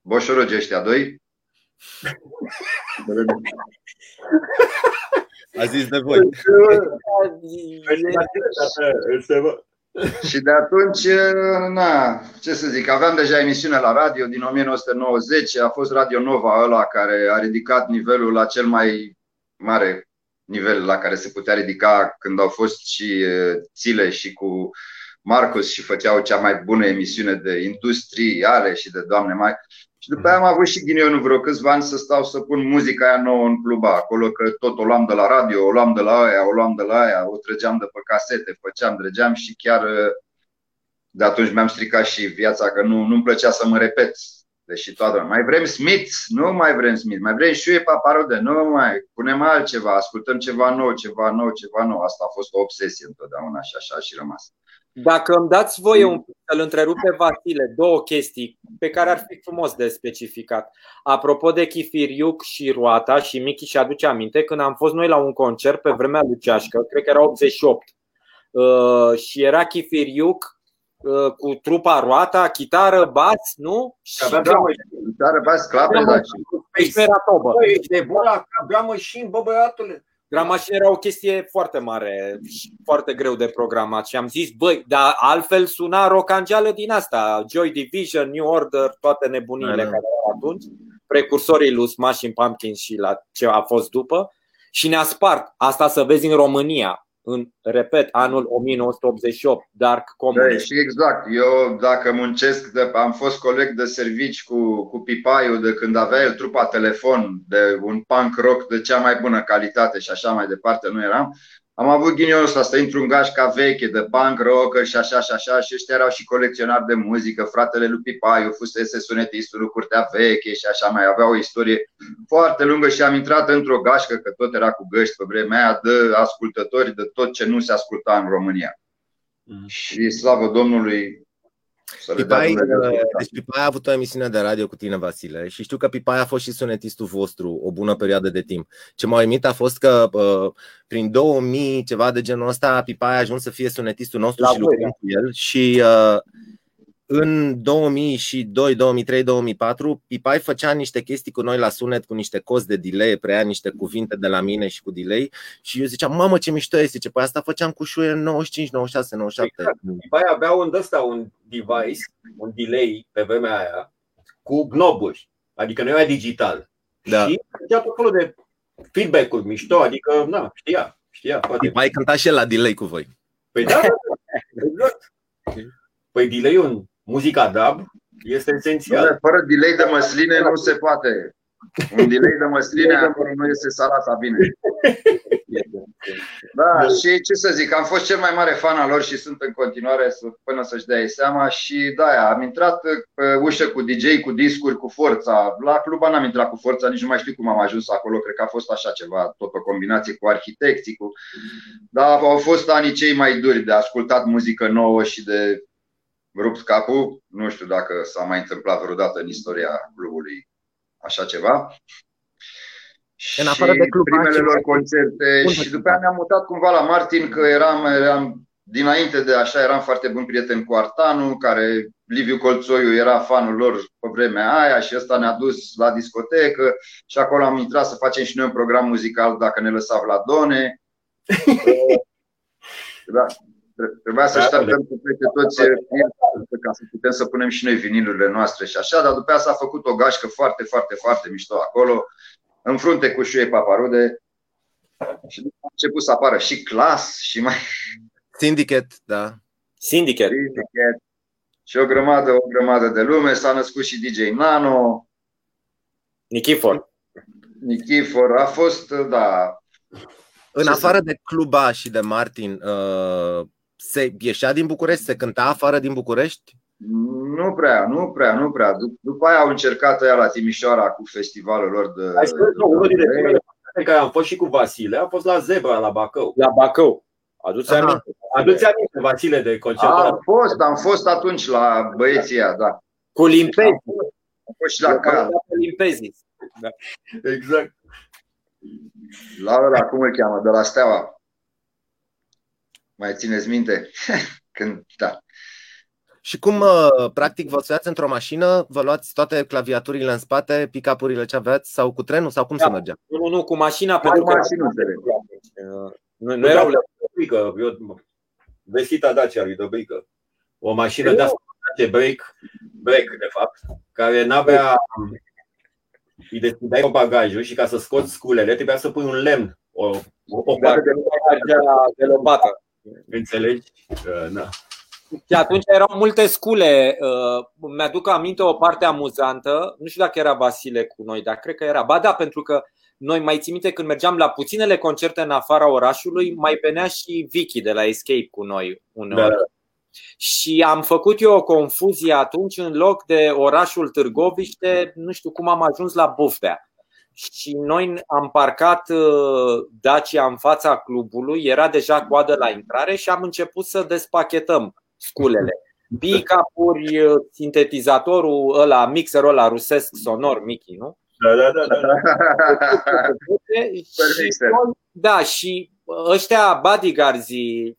boșorogi ăștia doi, a zis de voi. Și de atunci, na, ce să zic, aveam deja emisiune la radio din 1990, a fost Radio Nova ăla care a ridicat nivelul la cel mai mare nivel la care se putea ridica când au fost și Țile și cu Marcus și făceau cea mai bună emisiune de industriale și de doamne mai. Și după aia am avut și ghinionul vreo câțiva ani să stau să pun muzica aia nouă în cluba acolo, că tot o luam de la radio, o luam de la aia, o luam de la aia, o trăgeam de pe casete, făceam, dregeam și chiar de atunci mi-am stricat și viața, că nu, nu-mi plăcea să mă repet. Deși toată mai vrem Smith, nu mai vrem Smith, mai vrem și Paparode, nu mai, punem altceva, ascultăm ceva nou, ceva nou, ceva nou. Asta a fost o obsesie întotdeauna și așa și rămas. Dacă îmi dați voie un pic să-l întreb pe Vasile două chestii pe care ar fi frumos de specificat. Apropo de Chifiriuc și Roata și Michi și aduce aminte, când am fost noi la un concert pe vremea lui Ceașcă, cred că era 88, uh, și era Chifiriuc uh, cu trupa Roata, chitară, bas, nu? Și chitară, bas, clape, da. Și era tobă. Băi, de bună, bea și bă, băiatule. Gramașin era o chestie foarte mare și foarte greu de programat și am zis, băi, dar altfel suna rocangeală din asta, Joy Division, New Order, toate nebunile care erau atunci, precursorii lui Smashing Pumpkins și la ce a fost după. Și ne-a spart. Asta să vezi în România în, repet, anul 1988, Dark Comedy. Da, și exact. Eu, dacă muncesc, de, am fost coleg de servici cu, cu Pipaiu de când avea el trupa telefon de un punk rock de cea mai bună calitate și așa mai departe, nu eram. Am avut ghinionul ăsta să intru în gașca veche de punk rocker și așa și așa și ăștia erau și colecționari de muzică, fratele lui Pipaiu fusese sunetistul lui Curtea Veche și așa mai avea o istorie foarte lungă și am intrat într-o gașcă, că tot era cu găști pe vremea aia, de ascultători de tot ce nu se asculta în România. Mm. Și slavă Domnului, Pipai, deci Pipai a avut o emisiune de radio cu tine, Vasile, și știu că Pipai a fost și sunetistul vostru o bună perioadă de timp. Ce m-a uimit a fost că uh, prin 2000, ceva de genul ăsta, Pipai a ajuns să fie sunetistul nostru La și lucrăm cu el. Și uh, în 2002, 2003, 2004, Pipai făcea niște chestii cu noi la sunet, cu niște cozi de delay, preia niște cuvinte de la mine și cu delay și eu ziceam, mamă ce mișto este, zice, păi asta făceam cu șuie 95, 96, 97. Exact. Pipai avea un ăsta, un device, un delay pe vremea aia, cu gnoburi, adică nu era digital. Da. Și făcea tot felul de feedback-uri mișto, adică, na, știa, știa. Pipai cânta și el la delay cu voi. Păi da, da, da exact. Păi delay-ul muzica dub este esențială. Fără delay de măsline nu se poate. Un delay de măsline, acolo nu este salata bine. Da, și ce să zic, am fost cel mai mare fan al lor și sunt în continuare până să-și dea seama și da, am intrat pe ușă cu DJ, cu discuri, cu forța. La club n-am intrat cu forța, nici nu mai știu cum am ajuns acolo, cred că a fost așa ceva, tot o combinație cu arhitecții, cu... Dar au fost anii cei mai duri de ascultat muzică nouă și de rupt capul. Nu știu dacă s-a mai întâmplat vreodată în istoria clubului așa ceva. În afară de club, primele lor concerte și după aia ne-am mutat cumva la Martin că eram, eram dinainte de așa eram foarte bun prieten cu Artanu, care Liviu Colțoiu era fanul lor pe vremea aia și ăsta ne-a dus la discotecă și acolo am intrat să facem și noi un program muzical dacă ne lăsa Vladone. (laughs) da. Trebuia să așteptăm cu toate toți ca să putem să punem și noi vinilurile noastre și așa, dar după aceea s-a făcut o gașcă foarte, foarte, foarte mișto acolo, în frunte cu Șuie Paparude și a început să apară și clas și mai... Syndicate, da. Syndicate. Syndicate. Și o grămadă, o grămadă de lume. S-a născut și DJ Nano. Nichifor. Nichifor. A fost, da. În afară de Cluba și de Martin, uh, se ieșea din București? Se cânta afară din București? Nu prea, nu prea, nu prea. După aia au încercat ăia la Timișoara cu festivalul lor de... Ai spus, nu, unul dintre care am fost și cu Vasile a fost la Zebra, la Bacău. La Bacău. Aduți aminte. Aduți aminte, Vasile, de concert. Am fost, am fost atunci la băieții da. Cu Limpezi. Am fost și la Cal. Limpezi. Da. Exact. La ăla, cum îl cheamă, de la Steaua. Mai țineți minte? (laughs) Când, da. Și cum, uh, practic, vă suiați într-o mașină, vă luați toate claviaturile în spate, pick-up-urile ce aveați, sau cu trenul, sau cum da. se mergea? Nu, nu, cu mașina, pentru că... Mașină, nu, nu erau Dobrică, eu, vestita Dacia lui Dobrică. O mașină de asta de break, break, de fapt, care n-avea îi deschideai o bagajul și ca să scoți sculele trebuia să pui un lemn, o, o, o parte de, de lopată. Înțelegi? Uh, na. Și atunci erau multe scule. Uh, mi-aduc aminte o parte amuzantă. Nu știu dacă era Vasile cu noi, dar cred că era. Ba da, pentru că noi mai țin minte când mergeam la puținele concerte în afara orașului, mai venea și Vicky de la Escape cu noi uneori. Da. Și am făcut eu o confuzie atunci în loc de orașul Târgoviște, nu știu cum am ajuns la Buftea. Și noi am parcat uh, Dacia în fața clubului, era deja coadă la intrare și am început să despachetăm sculele. (laughs) Pick-up-uri, uh, sintetizatorul ăla, mixerul ăla rusesc sonor, Mickey, nu? Da, da, da. da. (laughs) și, da, și ăștia bodyguards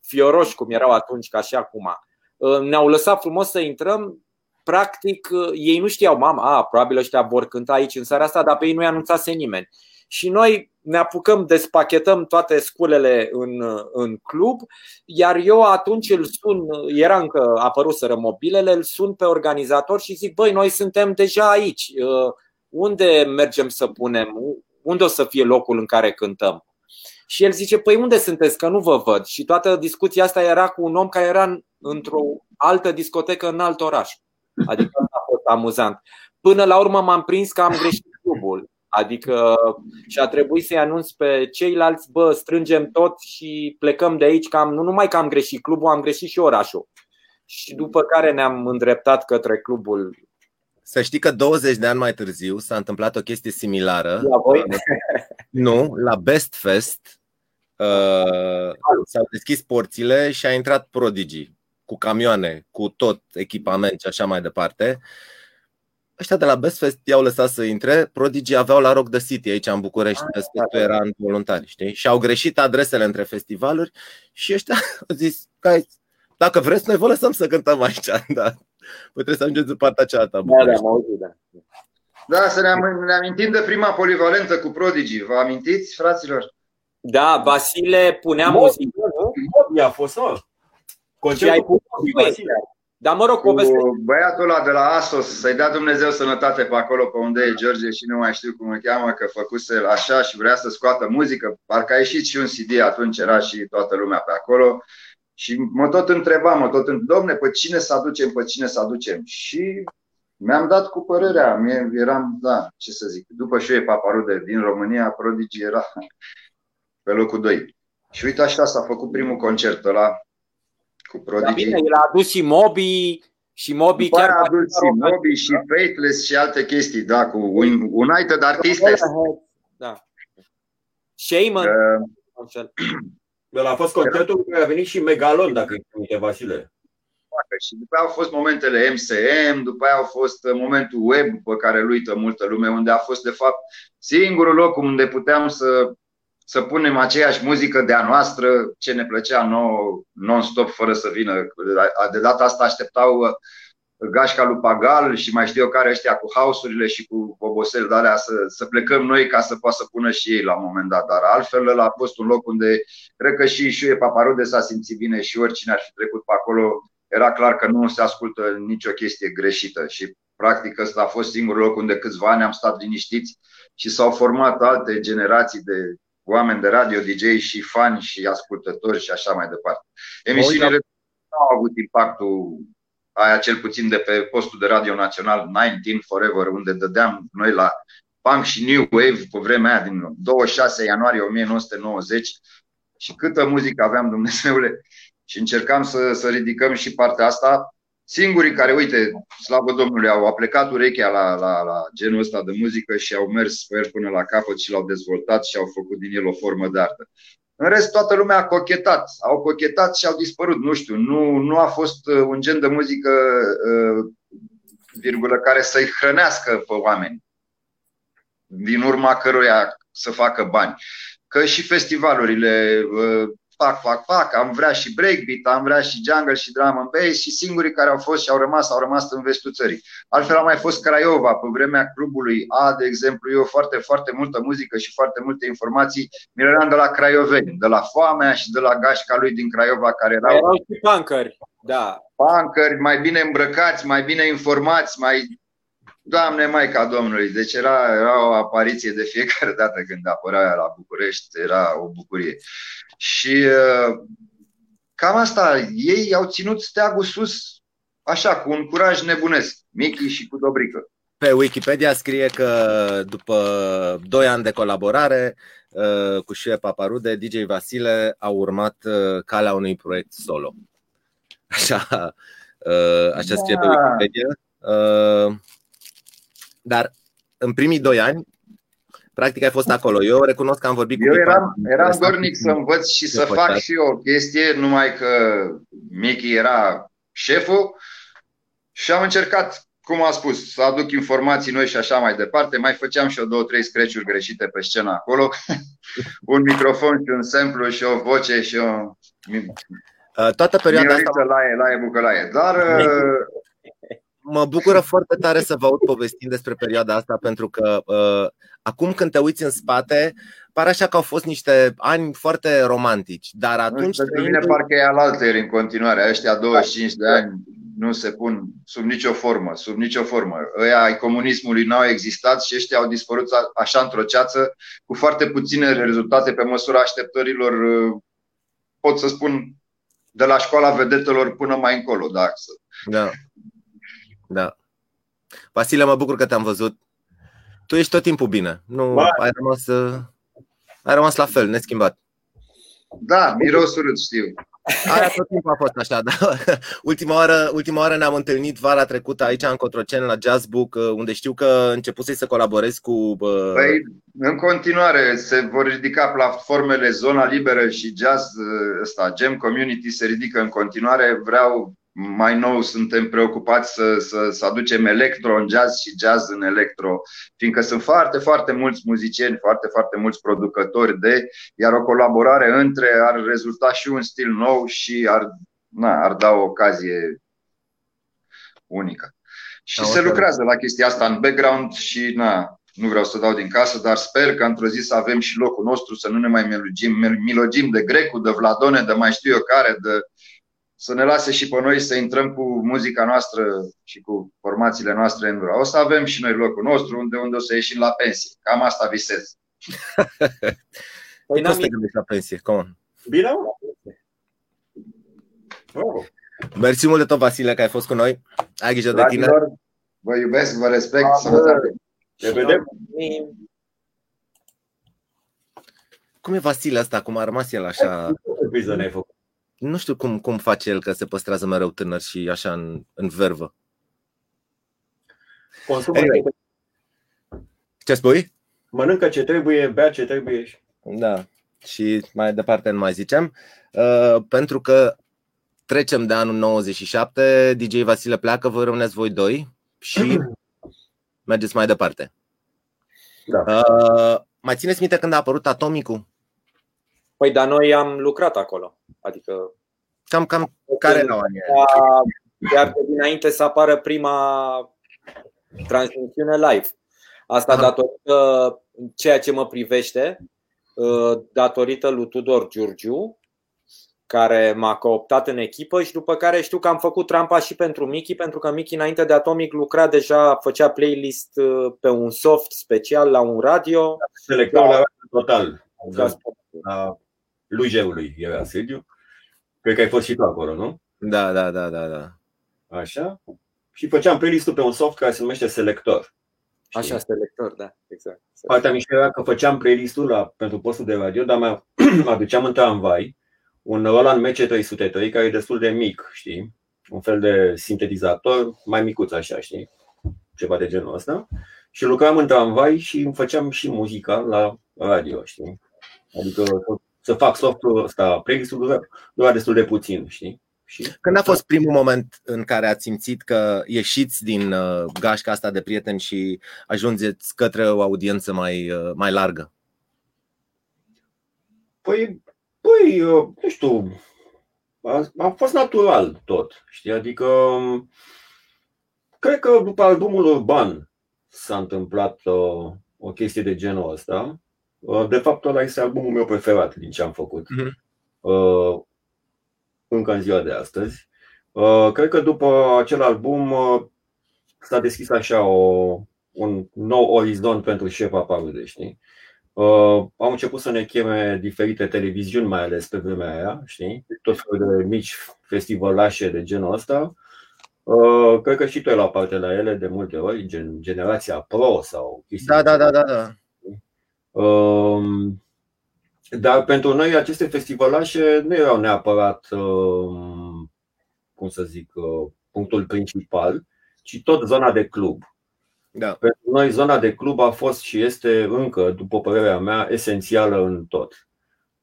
fioroși cum erau atunci, ca și acum, uh, ne-au lăsat frumos să intrăm. Practic, uh, ei nu știau, mama, a, probabil ăștia vor cânta aici în seara asta, dar pe ei nu-i anunțase nimeni. Și noi ne apucăm, despachetăm toate sculele în, în club, iar eu atunci îl sun, era încă apăruseră mobilele, îl sun pe organizator și zic, băi, noi suntem deja aici, uh, unde mergem să punem, unde o să fie locul în care cântăm? Și el zice, păi unde sunteți, că nu vă văd. Și toată discuția asta era cu un om care era într-o altă discotecă în alt oraș. Adică a fost amuzant. Până la urmă m-am prins că am greșit clubul. Adică și a trebuit să-i anunț pe ceilalți, bă, strângem tot și plecăm de aici, că am, nu numai că am greșit clubul, am greșit și orașul. Și după care ne-am îndreptat către clubul să știi că 20 de ani mai târziu s-a întâmplat o chestie similară. La voi? (laughs) Nu, la Best Fest uh, s-au deschis porțile și a intrat Prodigy cu camioane, cu tot echipament și așa mai departe. Ăștia de la Best Fest i-au lăsat să intre, Prodigy aveau la Rock the City aici în București, ah, Best Fest era în voluntari, știi? Și au greșit adresele între festivaluri și ăștia (laughs) au zis, dacă vreți, noi vă lăsăm să cântăm aici, (laughs) da. Păi trebuie să ajungeți în partea cealaltă. Da, da, am auzit, da. Da, să ne, am, ne amintim de prima polivalentă cu Prodigy. Vă amintiți, fraților? Da, Vasile punea Mod, muzică, nu? Mobi a fost, mă. Concertul cu Vasile. Dar mă rog, cu băiatul ăla de la Asos, să-i dea Dumnezeu sănătate pe acolo pe unde e George și nu mai știu cum îl cheamă, că făcuse așa și vrea să scoată muzică. Parcă a ieșit și un CD atunci, era și toată lumea pe acolo. Și mă tot întrebam, mă tot întrebam, domne, pe cine să aducem, pe cine să aducem? Și mi-am dat cu părerea. Mie eram, da, ce să zic, după și Paparude din România, Prodigy era pe locul 2. Și uite așa s-a făcut primul concert ăla cu Prodigy. Da, bine, el a adus și Moby, și Moby După chiar a adus și Moby și Faithless și alte chestii, da, cu United Artists. Da. Shaman. Uh, El a fost concertul care a venit și Megalon, dacă îi trimite Vasile. Și după aia au fost momentele MCM, după aia au fost momentul web pe care îl uită multă lume, unde a fost de fapt singurul loc unde puteam să, să punem aceeași muzică de-a noastră, ce ne plăcea nouă, non-stop, fără să vină. De data asta așteptau gașca lui Pagal și mai știu eu care ăștia cu hausurile și cu obosel de alea să, să plecăm noi ca să poată să pună și ei la un moment dat. Dar altfel ăla a fost un loc unde cred că și Șuie Paparude s-a simțit bine și oricine ar fi trecut pe acolo era clar că nu se ascultă nicio chestie greșită și practic ăsta a fost singurul loc unde câțiva ani am stat liniștiți și s-au format alte generații de oameni de radio, DJ și fani și ascultători și așa mai departe. Emisiunile nu au avut impactul aia cel puțin de pe postul de radio național 19 Forever, unde dădeam noi la punk și new wave pe vremea aia din 26 ianuarie 1990 și câtă muzică aveam Dumnezeule și încercam să, să ridicăm și partea asta. Singurii care, uite, slavă Domnului, au aplecat urechea la, la, la genul ăsta de muzică și au mers pe el până la capăt și l-au dezvoltat și au făcut din el o formă de artă. În rest, toată lumea a cochetat. Au cochetat și au dispărut. Nu știu, nu, nu a fost uh, un gen de muzică, uh, virgulă, care să-i hrănească pe oameni, din urma căruia să facă bani. Că și festivalurile uh, fac, fac, fac, am vrea și breakbeat, am vrea și jungle și drum and bass și singurii care au fost și au rămas, au rămas în vestul țării. Altfel a mai fost Craiova, pe vremea clubului A, de exemplu, eu foarte, foarte multă muzică și foarte multe informații mi le de la craioveni, de la foamea și de la gașca lui din Craiova, care erau... Erau și pancări, da. Pancări, mai bine îmbrăcați, mai bine informați, mai Doamne Maica Domnului, deci era, era o apariție de fiecare dată când apărea la București, era o bucurie. Și uh, cam asta, ei au ținut steagul sus, așa, cu un curaj nebunesc, Michi și cu Dobrică. Pe Wikipedia scrie că după 2 ani de colaborare uh, cu Șue Paparude, DJ Vasile a urmat uh, calea unui proiect solo. Așa, așa scrie da. pe Wikipedia. Dar în primii doi ani, practic ai fost acolo. Eu recunosc că am vorbit Eu cu eram, eram dornic să învăț și să fac și eu o chestie, numai că Mickey era șeful și am încercat, cum a spus, să aduc informații noi și așa mai departe. Mai făceam și o două, trei scratch greșite pe scenă acolo. (laughs) un microfon și un samplu și o voce și o... Toată perioada asta... Laie, laie, bucălaie. Dar mă bucură foarte tare să vă aud povestind despre perioada asta, pentru că uh, acum când te uiți în spate, pare așa că au fost niște ani foarte romantici. Dar atunci. Pentru mine parcă e al în continuare. Ăștia 25 de ani nu se pun sub nicio formă, sub nicio formă. Ăia ai comunismului n-au existat și ăștia au dispărut așa într-o ceață cu foarte puține rezultate pe măsura așteptărilor, uh, pot să spun, de la școala vedetelor până mai încolo. Da. da. Da. Vasile, mă bucur că te-am văzut. Tu ești tot timpul bine. Nu ai rămas, uh, ai rămas la fel, neschimbat. Da, miros urât, știu. Aia tot timpul a fost așa, (laughs) da. Ultima oară, ultima oară ne-am întâlnit vara trecută aici în Cotroceni la Jazzbook, uh, unde știu că începusei să colaborezi cu... Uh... Păi, în continuare se vor ridica platformele Zona Liberă și Jazz, uh, ăsta, Gem Community se ridică în continuare. Vreau mai nou suntem preocupați să, să, să aducem electro în jazz și jazz în electro, fiindcă sunt foarte, foarte mulți muzicieni, foarte, foarte mulți producători de, iar o colaborare între ar rezulta și un stil nou și ar, na, ar da o ocazie unică. Și da, se lucrează la chestia asta în background și na, nu vreau să dau din casă, dar sper că într-o zi să avem și locul nostru, să nu ne mai milogim, milogim de Grecu, de Vladone, de mai știu eu care, de să ne lase și pe noi să intrăm cu muzica noastră și cu formațiile noastre în O să avem și noi locul nostru unde, unde o să ieșim la pensie. Cam asta visez. (laughs) păi nu te gândești la pensie? Come on. Bine, Mersi mult de tot, Vasile, că ai fost cu noi. Ai grijă de tine. Vă iubesc, vă respect, sănătate. Ne vedem. Cum e Vasile asta? Cum a rămas el așa? Surpriză ne-ai făcut. Nu știu cum, cum face el că se păstrează mereu tânăr și așa în, în vervă. Consumă Anyway. Ce spui? Mănâncă ce trebuie, bea ce trebuie. Da. Și mai departe nu mai zicem. Uh, pentru că trecem de anul 97, DJ Vasile pleacă, voi rămâneți voi doi și (clears throat) mergeți mai departe. Da. Uh, mai țineți minte când a apărut Atomicul? Păi, dar noi am lucrat acolo. Adică Cam, cam care erau anii aia? chiar de dinainte să apară prima transmisiune live. Asta Aha. datorită ceea ce mă privește, uh, datorită lui Tudor Giurgiu, care m-a cooptat în echipă și după care știu că am făcut trampa și pentru Miki, pentru că Miki înainte de Atomic lucra deja, făcea playlist uh, pe un soft special la un radio. Selectorul era total. Da. La Lujeului era sediu. Cred că ai fost și tu acolo, nu? Da, da, da, da, da. Așa. Și făceam playlist-ul pe un soft care se numește Selector. Știi? Așa, selector, da, exact. Partea mișto era că făceam playlist-ul la, pentru postul de radio, dar mai (clears throat) aduceam în tramvai un Roland MC303 care e destul de mic, știi? Un fel de sintetizator mai micuț așa, știi? Ceva de genul ăsta. Și lucram în tramvai și îmi făceam și muzica la radio, știi? Adică să fac softul ăsta, playlist-ul dura, dura destul de puțin, știi? Și Când a fost primul moment în care ați simțit că ieșiți din uh, gașca asta de prieteni și ajungeți către o audiență mai, uh, mai largă? Păi, păi, uh, nu știu, a, a fost natural tot, știi? Adică, um, cred că după albumul Urban s-a întâmplat uh, o chestie de genul ăsta. Uh, de fapt, ăla este albumul meu preferat din ce am făcut. Mhm. Uh, încă în ziua de astăzi. Uh, cred că după acel album uh, s-a deschis așa o, un nou orizont pentru șefa Parude, știi? Uh, au început să ne cheme diferite televiziuni, mai ales pe vremea aia, știi? Tot felul de mici festivalașe de genul ăsta. Uh, cred că și tu ai luat parte la ele de multe ori, gen Generația Pro sau chestii Da, de da, genul da, da, da. Um, Dar pentru noi aceste festivalașe nu erau neapărat, um, cum să zic, uh, punctul principal, ci tot zona de club. da. Pentru noi zona de club a fost și este încă, după părerea mea, esențială în tot.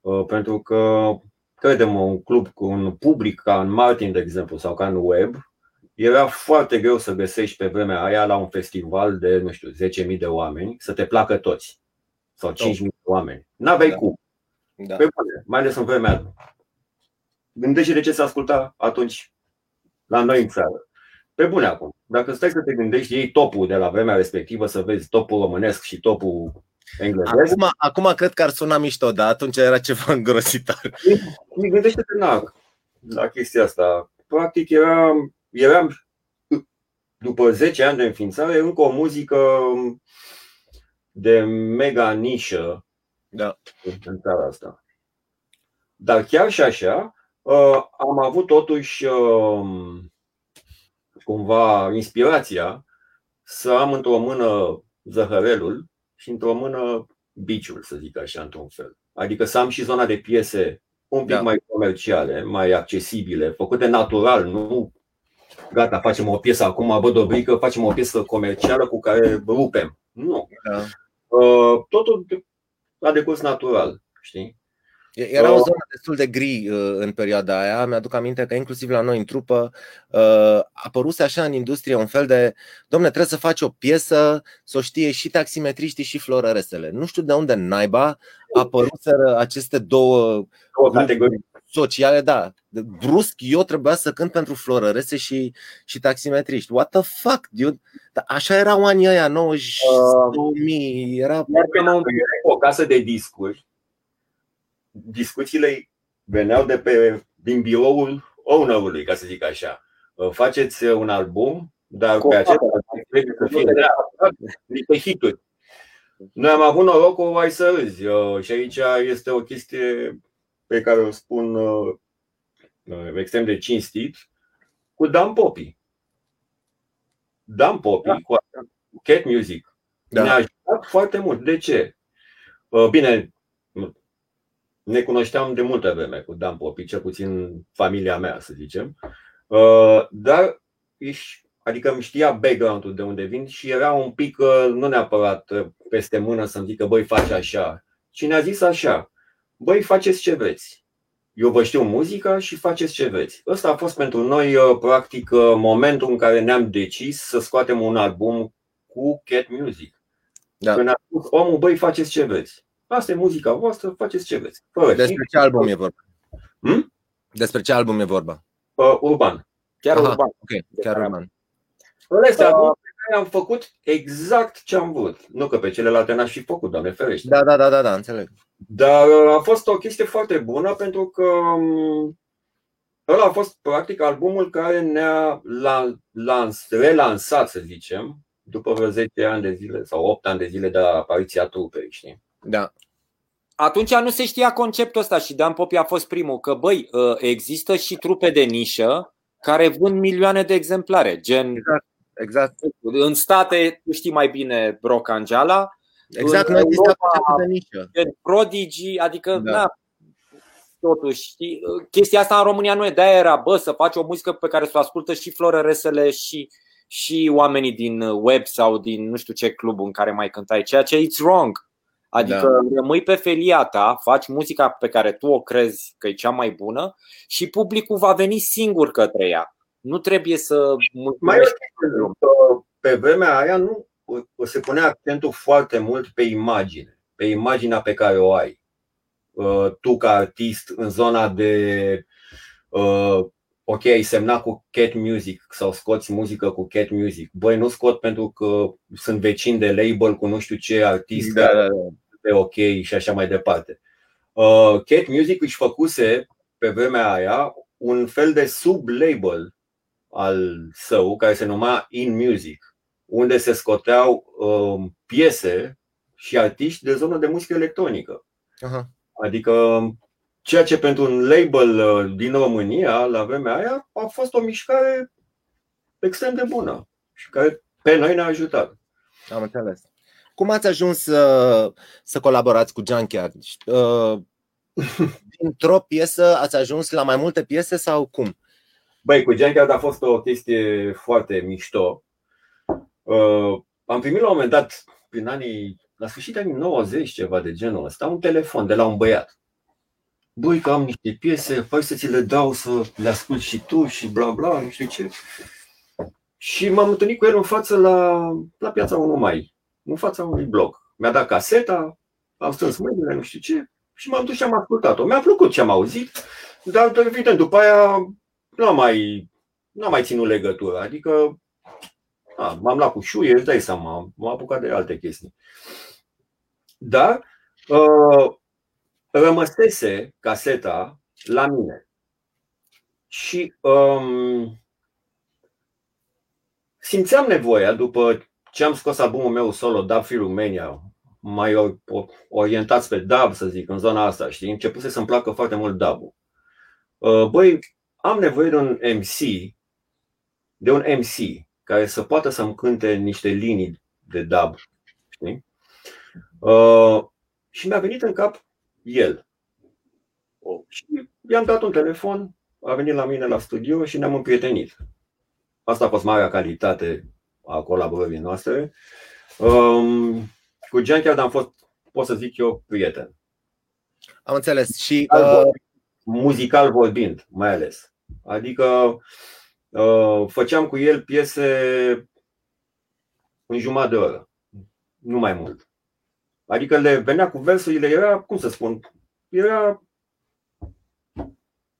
Uh, Pentru că, credem, un club cu un public ca în Martin, de exemplu, sau ca în Web, era foarte greu să găsești pe vremea aia la un festival de, nu știu, 10.000 de oameni să te placă toți. Sau 5.000 de oameni. N-aveai Da. cum. da. Pe bune, mai ales în vremea. Gândește de ce se asculta atunci la noi în țară. Pe bune acum. Dacă stai să te gândești, iei topul de la vremea respectivă, să vezi topul românesc și topul englezesc, Acum, acum cred că ar suna mișto, dar atunci era ceva (laughs) îngrozitor. Mi gândește-te la, la chestia asta. Practic eram, eram după 10 ani de înființare încă o muzică de mega nișă Da. în țara asta. Dar chiar și așa, uh, am avut totuși um, cumva inspirația să am într-o mână zăhărelul și într-o mână biciul, să zic așa, într-un fel. Adică să am și zona de piese un pic Da. mai comerciale, mai accesibile, făcute natural, nu gata, facem o piesă acum, bă, dobrică, facem o piesă comercială cu care rupem. Nu. Da. Uh, Totul a decurs natural, știi? Era o Oh. zonă destul de gri uh, în perioada aia. Mi-aduc aminte că inclusiv la noi în trupă uh, apăruse așa în industrie un fel de Domne, trebuie să faci o piesă să o știe și taximetriștii și florăresele. Nu știu de unde naiba apăruseră aceste două Două categorii. sociale, da. De- Brusc eu trebuia să cânt pentru florărese și, și taximetriști. What the fuck, dude? Dar așa erau anii ăia, 90, Uh. 2000, era... Iar că mă o casă de discuri, discuțiile veneau de pe, din biroul ownerului, ca să zic așa. Faceți un album, dar Cu pe acest fata. album trebuie să fie neapărat niște hituri. Noi am avut norocul, ai să râzi. Uh, Și aici este o chestie pe care o spun uh, uh, extrem de cinstit, cu Dan Popi. Dan Popi da. cu Cat Music da. ne-a ajutat foarte mult. De ce? Uh, bine, ne cunoșteam de multă vreme cu Dan Popi, cel puțin familia mea, să zicem. Uh, dar adică îmi știa background-ul de unde vin și era un pic, nu neapărat peste mână să-mi zică, băi, faci așa. Și ne-a zis așa, băi, faceți ce vreți eu vă știu muzica și faceți ce vreți. Ăsta a fost pentru noi, uh, practic, uh, momentul în care ne-am decis să scoatem un album cu Cat Music. Da. Când a spus omul, băi, faceți ce vreți. Asta e muzica voastră, faceți ce vreți. Fără Despre ce album e vorba? Hmm? Despre ce album e vorba? Uh, urban. Chiar Aha, urban. Ok, chiar urban. Ăla este albumul am făcut exact ce am vrut. Nu că pe celelalte n-aș fi făcut, doamne ferește. Da, da, da, da, da, înțeleg. Dar uh, a fost o chestie foarte bună pentru că um, ăla a fost practic albumul care ne-a lans, relansat, să zicem, după vreo 10 ani de zile sau 8 ani de zile de apariția trupei, știi? Da. Atunci nu se știa conceptul ăsta și Dan Popi a fost primul, că băi, uh, există și trupe de nișă care vând milioane de exemplare, gen exact. Exact. În state, tu știi mai bine Broc Angela. Exact, nu există de nișă. Prodigy, adică da. na, totuși, știi? chestia asta în România nu e, de era, bă, să faci o muzică pe care să o ascultă și florăresele și, și oamenii din web sau din nu știu ce club în care mai cântai, ceea ce it's wrong. Adică da. rămâi pe felia ta, faci muzica pe care tu o crezi că e cea mai bună și publicul va veni singur către ea. Nu trebuie să mai pe vremea aia nu o se punea accentul foarte mult pe imagine, pe imaginea pe care o ai. Uh, tu ca artist în zona de uh, ok, ai semnat cu Cat Music sau scoți muzică cu Cat Music. Băi, nu scot pentru că sunt vecin de label cu nu știu ce artist da, da, da. Pe ok și așa mai departe. Uh, Cat Music își făcuse pe vremea aia un fel de sub-label al său, care se numea In Music, unde se scoteau uh, piese și artiști de zonă de muzică electronică. Aha. Adică ceea ce pentru un label uh, din România, la vremea aia, a fost o mișcare extrem de bună și care pe noi ne-a ajutat. Am înțeles. Cum ați ajuns să, să colaborați cu Junkyard? Uh, (laughs) dintr-o piesă ați ajuns la mai multe piese sau cum? Băi, cu Junkyard a fost o chestie foarte mișto. Uh, am primit la un moment dat, prin anii, la sfârșit anii 90, ceva de genul ăsta, un telefon de la un băiat. Băi, că am niște piese, fai să ți le dau să le ascult și tu și bla bla, nu știu ce. Și m-am întâlnit cu el în față la, la piața 1 mai, în fața unui blog. Mi-a dat caseta, am strâns mâinile, nu știu ce, și m-am dus și am ascultat-o. Mi-a plăcut ce am auzit, dar evident, după aia nu am mai, n-am mai ținut legătură. Adică a, m-am luat cu șuie, îți dai seama, m-am apucat de alte chestii. Dar uh, rămăsese caseta la mine. Și um, simțeam nevoia, după ce am scos albumul meu solo, Dub Free Romania, mai orientat spre dub, să zic, în zona asta, știi, începuse să-mi placă foarte mult dub uh, Băi, am nevoie de un MC, de un MC care să poată să-mi cânte niște linii de dub. Știi? Uh, și mi-a venit în cap el. Oh. Și i-am dat un telefon, a venit la mine la studio și ne-am împrietenit. Asta a fost marea calitate a colaborării noastre. Um, cu Junkyard am fost, pot să zic eu, prieten. Am înțeles. Și uh... muzical vorbind, mai ales. Adică uh, făceam cu el piese în jumătate de oră, nu mai mult. Adică le venea cu versurile, era, cum să spun, era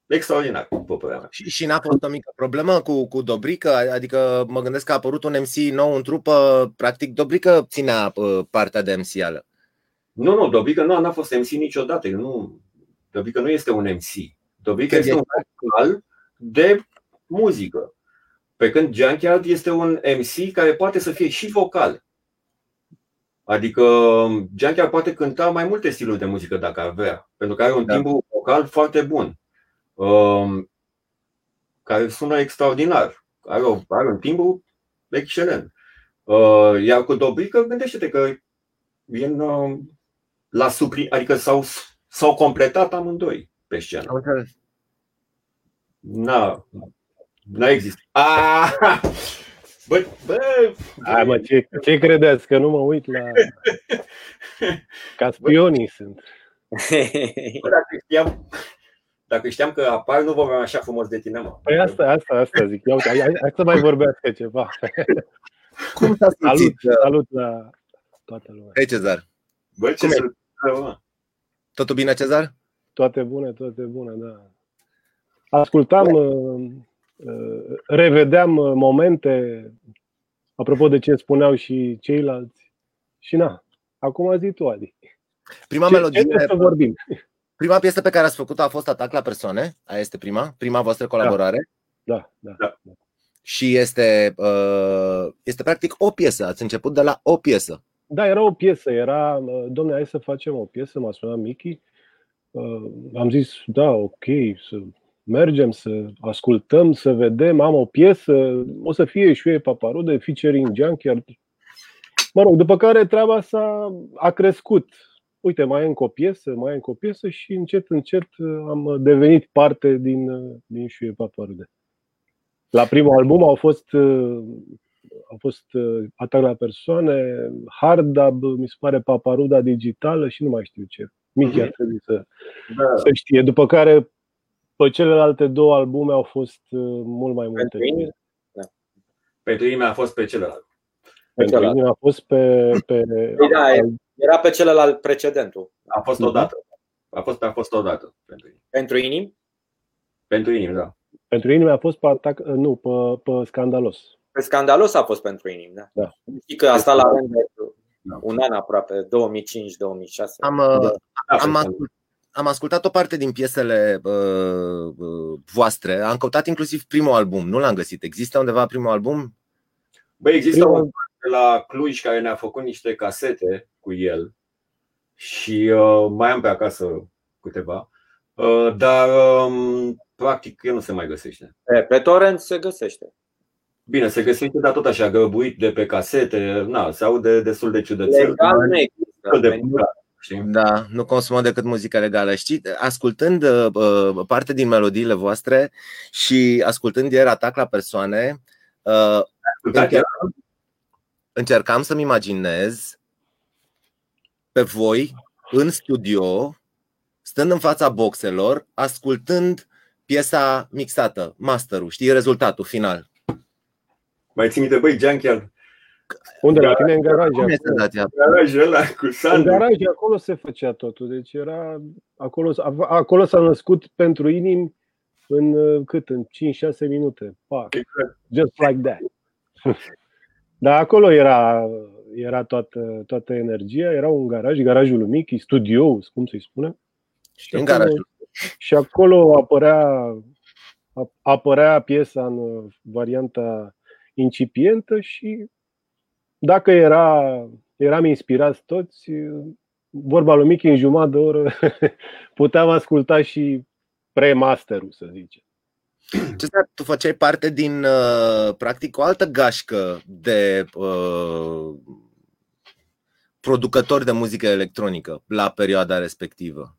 extraordinar, după părerea mea. Și, și n-a fost o mică problemă cu, cu Dobrică? Adică mă gândesc că a apărut un MC nou în trupă, practic Dobrică ținea uh, partea de MC-ală. Nu, nu, Dobrică nu a fost MC niciodată. Nu, Dobrică nu este un MC. Dobrică este un vocal de muzică. Pe când Junkyard este un MC care poate să fie și vocal. Adică Junkyard poate cânta mai multe stiluri de muzică dacă ar vrea, pentru că are un da. timbru vocal foarte bun, um, care sună extraordinar. Are, o, are un timbru excelent. Uh, iar cu Dobrică, gândește-te că e în, uh, la supri, adică s-au, s-au completat amândoi pe scenă. Am înțeles. Na, n-a existat. Ah! Bă, bă, Hai mă, ce, ce credeți? Că nu mă uit la... (laughs) Ca spionii sunt. bă, dacă știam, dacă știam că apar, nu vorbeam așa frumos de tine, mă. Păi asta, asta, asta zic. Ia uite, hai, hai, hai să mai vorbească ceva. (laughs) Cum s-a Salut, simțit? salut la toată lumea. Hei, Cezar. Bă, ce Cum e? să... mă. Totul bine, Cezar? Toate bune, toate bune, da. Ascultam, uh, uh, revedeam uh, momente, apropo de ce spuneau și ceilalți. Și na, acum zi tu, Adi. Prima Ce, ce melodie, trebuie să vorbim? Prima piesă pe care ați făcut-o a fost Atac la persoane. Aia este prima, prima voastră colaborare. Da, da. Da. Și este, uh, este practic o piesă. Ați început de la o piesă. Da, era o piesă, era, uh, domne, hai să facem o piesă, m-a sunat Mickey. Uh, Am zis, da, ok, să mergem, să ascultăm, să vedem, am o piesă, o să fie și eu paparude, featuring Junkyard. Mă rog, după care treaba s-a a crescut. Uite, mai e încă o piesă, mai e încă o piesă și încet, încet uh, am devenit parte din, uh, din Șuie Paparude. La primul album au fost uh, au fost uh, atac la persoane, Hardab, mi se pare Paparuda digitală și nu mai știu ce. Michi ar Mhm. trebui să, Da. să știe. După care pe celelalte două albume au fost uh, mult mai multe. Pentru inimi? Pentru mine a fost pe celălalt. Pentru celălalt. mine a fost pe, pe Păi da, Era pe celălalt precedentul. A fost Mhm. odată. A fost, a fost odată pentru inimi. Pentru inimi? Pentru inimi, da. pentru inimi a fost pe atac, uh, nu, pe, pe scandalos. Pe scandalos a fost pentru inimi, da. Da. Știi că a stat la rând de Da. un an aproape, 2005-2006. Am, Da. uh, Da, am, pentru- ascult, am ascultat o parte din piesele uh, uh, voastre. Am căutat inclusiv primul album. Nu l-am găsit. Există undeva primul album? Băi, există Primul- un de la Cluj care ne-a făcut niște casete cu el și uh, mai am pe acasă câteva, uh, dar um, practic el nu se mai găsește. Pe, pe torrent se găsește. Bine, se găsește, dar tot așa, grăbuit de pe casete, na, se aude destul de ciudățel. Legal nu există. Destul de pucat, știi? Da, nu consumăm decât muzică legală. Știi, ascultând uh, uh, parte din melodiile voastre și ascultând ieri Atac la persoane, uh, încercam, încercam să-mi imaginez pe voi în studio, stând în fața boxelor, ascultând piesa mixată, masterul, știi, rezultatul final. Mai ții minte, băi, Junkyard, Unde la tine în garaj? Cum e acolo. senzația? garajul ăla cu În Sandu. garaj, acolo se făcea totul. Deci era acolo, acolo s-a născut pentru inimi în uh, cât? În 5-6 minute. Pac. Exact. Just like that. (laughs) Dar acolo era, era toată, toată energia, era un garaj, garajul lui Mickey, studio, cum să-i spunem. Și În acolo- garajul. Și acolo apărea, ap- apărea piesa în uh, varianta incipientă și dacă era, eram inspirați toți, uh, vorba lui Mickey în jumătate de oră, (laughs) puteam asculta și pre-masterul, să zicem. (clears throat) Cezar, tu făceai parte din, uh, practic, o altă gașcă de uh, producători de muzică electronică la perioada respectivă.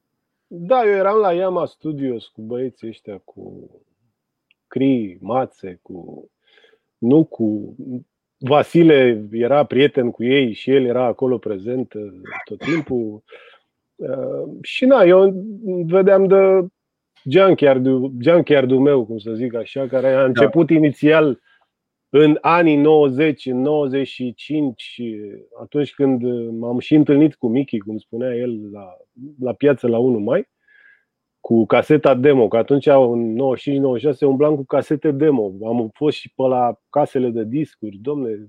Da, eu eram la Yama Studios cu băieții ăștia, cu Cri, Mațe, cu nu cu Vasile era prieten cu ei și el era acolo prezent uh, tot timpul. Uh, Și na, eu vedeam de junkyard-ul, junkyard-ul meu, cum să zic așa, care a început inițial în anii 90, în 95, atunci când m-am și întâlnit cu Mickey, cum spunea el, la, la piață la 1 mai, cu caseta demo, că atunci în 95-96 umblam cu casete demo. Am fost și pe la casele de discuri, domne.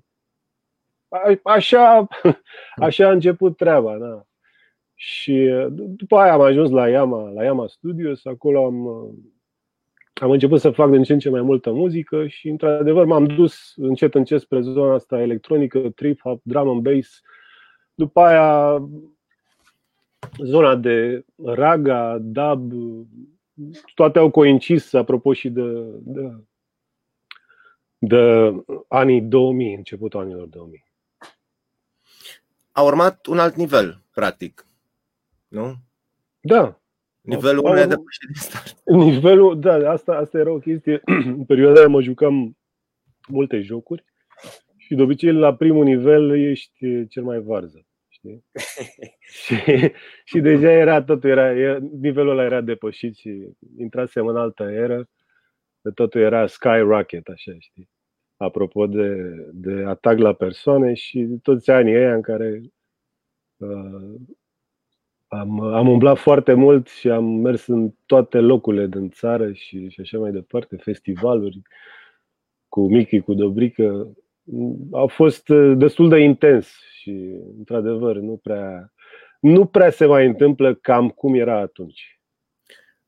A- Așa, (laughs) așa a început treaba, da. Și după aia am ajuns la Yama, la Yama Studios, acolo am, am început să fac din ce în ce mai multă muzică și într-adevăr m-am dus încet încet spre zona asta electronică, trip hop, drum and bass. După aia zona de raga, dub, toate au coincis apropo și de, de de anii 2000, începutul anilor 2000. A urmat un alt nivel, practic. Nu? Da. Nivelul unu e depășit din start. Nivelul, da, asta, asta era o chestie. În (clears throat) perioada aia mă jucam multe jocuri și de obicei la primul nivel ești cel mai varză. Știi? (laughs) și, și deja era totul, era, era, nivelul ăla era depășit și intrasem în altă eră. De totul era skyrocket, așa, știi? Apropo de, de atac la persoane și toți anii ăia în care uh, am, am umblat foarte mult și am mers în toate locurile din țară și, și așa mai departe, festivaluri cu Michi, cu Dobrică. A fost uh, destul de intens și, într-adevăr, nu prea, nu prea se mai întâmplă cam cum era atunci.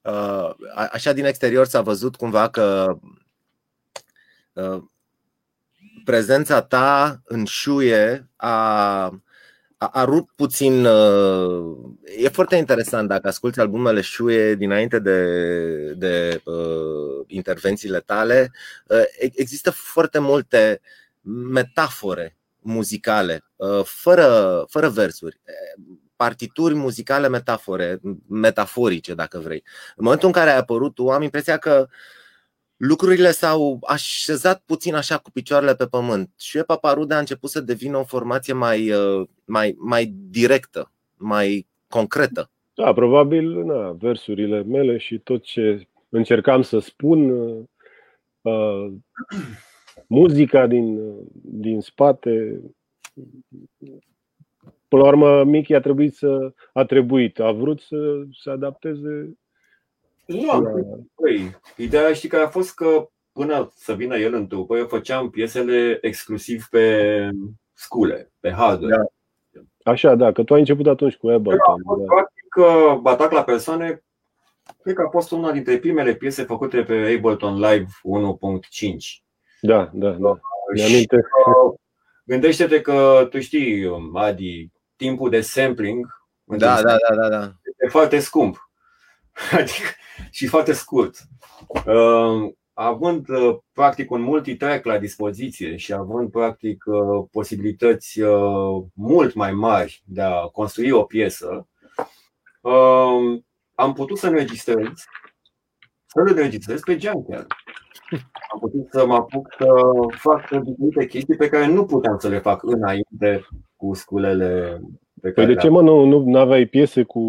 Uh, așa din exterior s-a văzut cumva că uh, prezența ta în șuie a a, a rupt puțin. Uh, e foarte interesant dacă asculti albumele Șuie dinainte de, de uh, intervențiile tale. Uh, există foarte multe metafore muzicale, uh, fără, fără versuri partituri muzicale metafore, metaforice, dacă vrei. În momentul în care ai apărut tu, am impresia că uh, lucrurile s-au așezat puțin așa cu picioarele pe pământ și Paparude a început să devină o formație mai, uh, mai, mai directă, mai concretă. Da, probabil na, versurile mele și tot ce încercam să spun, uh, muzica din, din spate. Până la urmă, Mickey a trebuit să a trebuit, a vrut să se adapteze nu am păi, Ideea știi că a fost că până să vină el în trupă, eu făceam piesele exclusiv pe scule, pe hardware. Da. Așa, da, că tu ai început atunci cu Ableton. Da, da. Practic, Atac la persoane, cred că a fost una dintre primele piese făcute pe Ableton Live 1.5. Da, da, da. aminte. Gândește-te că tu știi, Adi, timpul de sampling da, da, da, da, da. e foarte scump. (laughs) Adică, și foarte scurt. Uh, având uh, practic un multitrack la dispoziție și având practic uh, posibilități mult mai mari de a construi o piesă, am putut să înregistrez, să înregistrez pe Junker. (laughs) Am putut să mă apuc să fac diferite chestii pe care nu puteam să le fac înainte cu sculele pe păi de ce mă nu, nu aveai piese cu,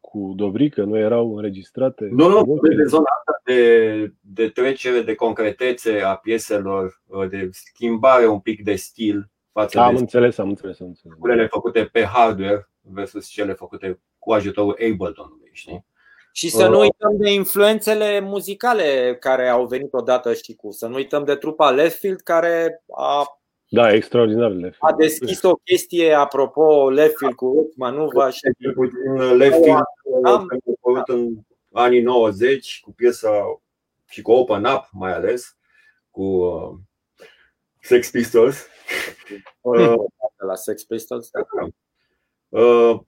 cu Dobrică? Nu erau înregistrate? Nu, nu, de zona asta de, de trecere, de concretețe a pieselor, de schimbare un pic de stil față am de înțeles, am înțeles, am înțeles. Cele făcute pe hardware versus cele făcute cu ajutorul Ableton-ului, știi? Și să nu uităm de influențele muzicale care au venit odată și cu. Să nu uităm de trupa Leftfield care a da, extraordinar Leftfield. A deschis o chestie apropo Leftfield cu Manuva și Leftfield am apărut în anii 90 cu piesa și cu Open Up mai ales cu uh, Sex Pistols. (laughs) La Sex Pistols, da. Uh,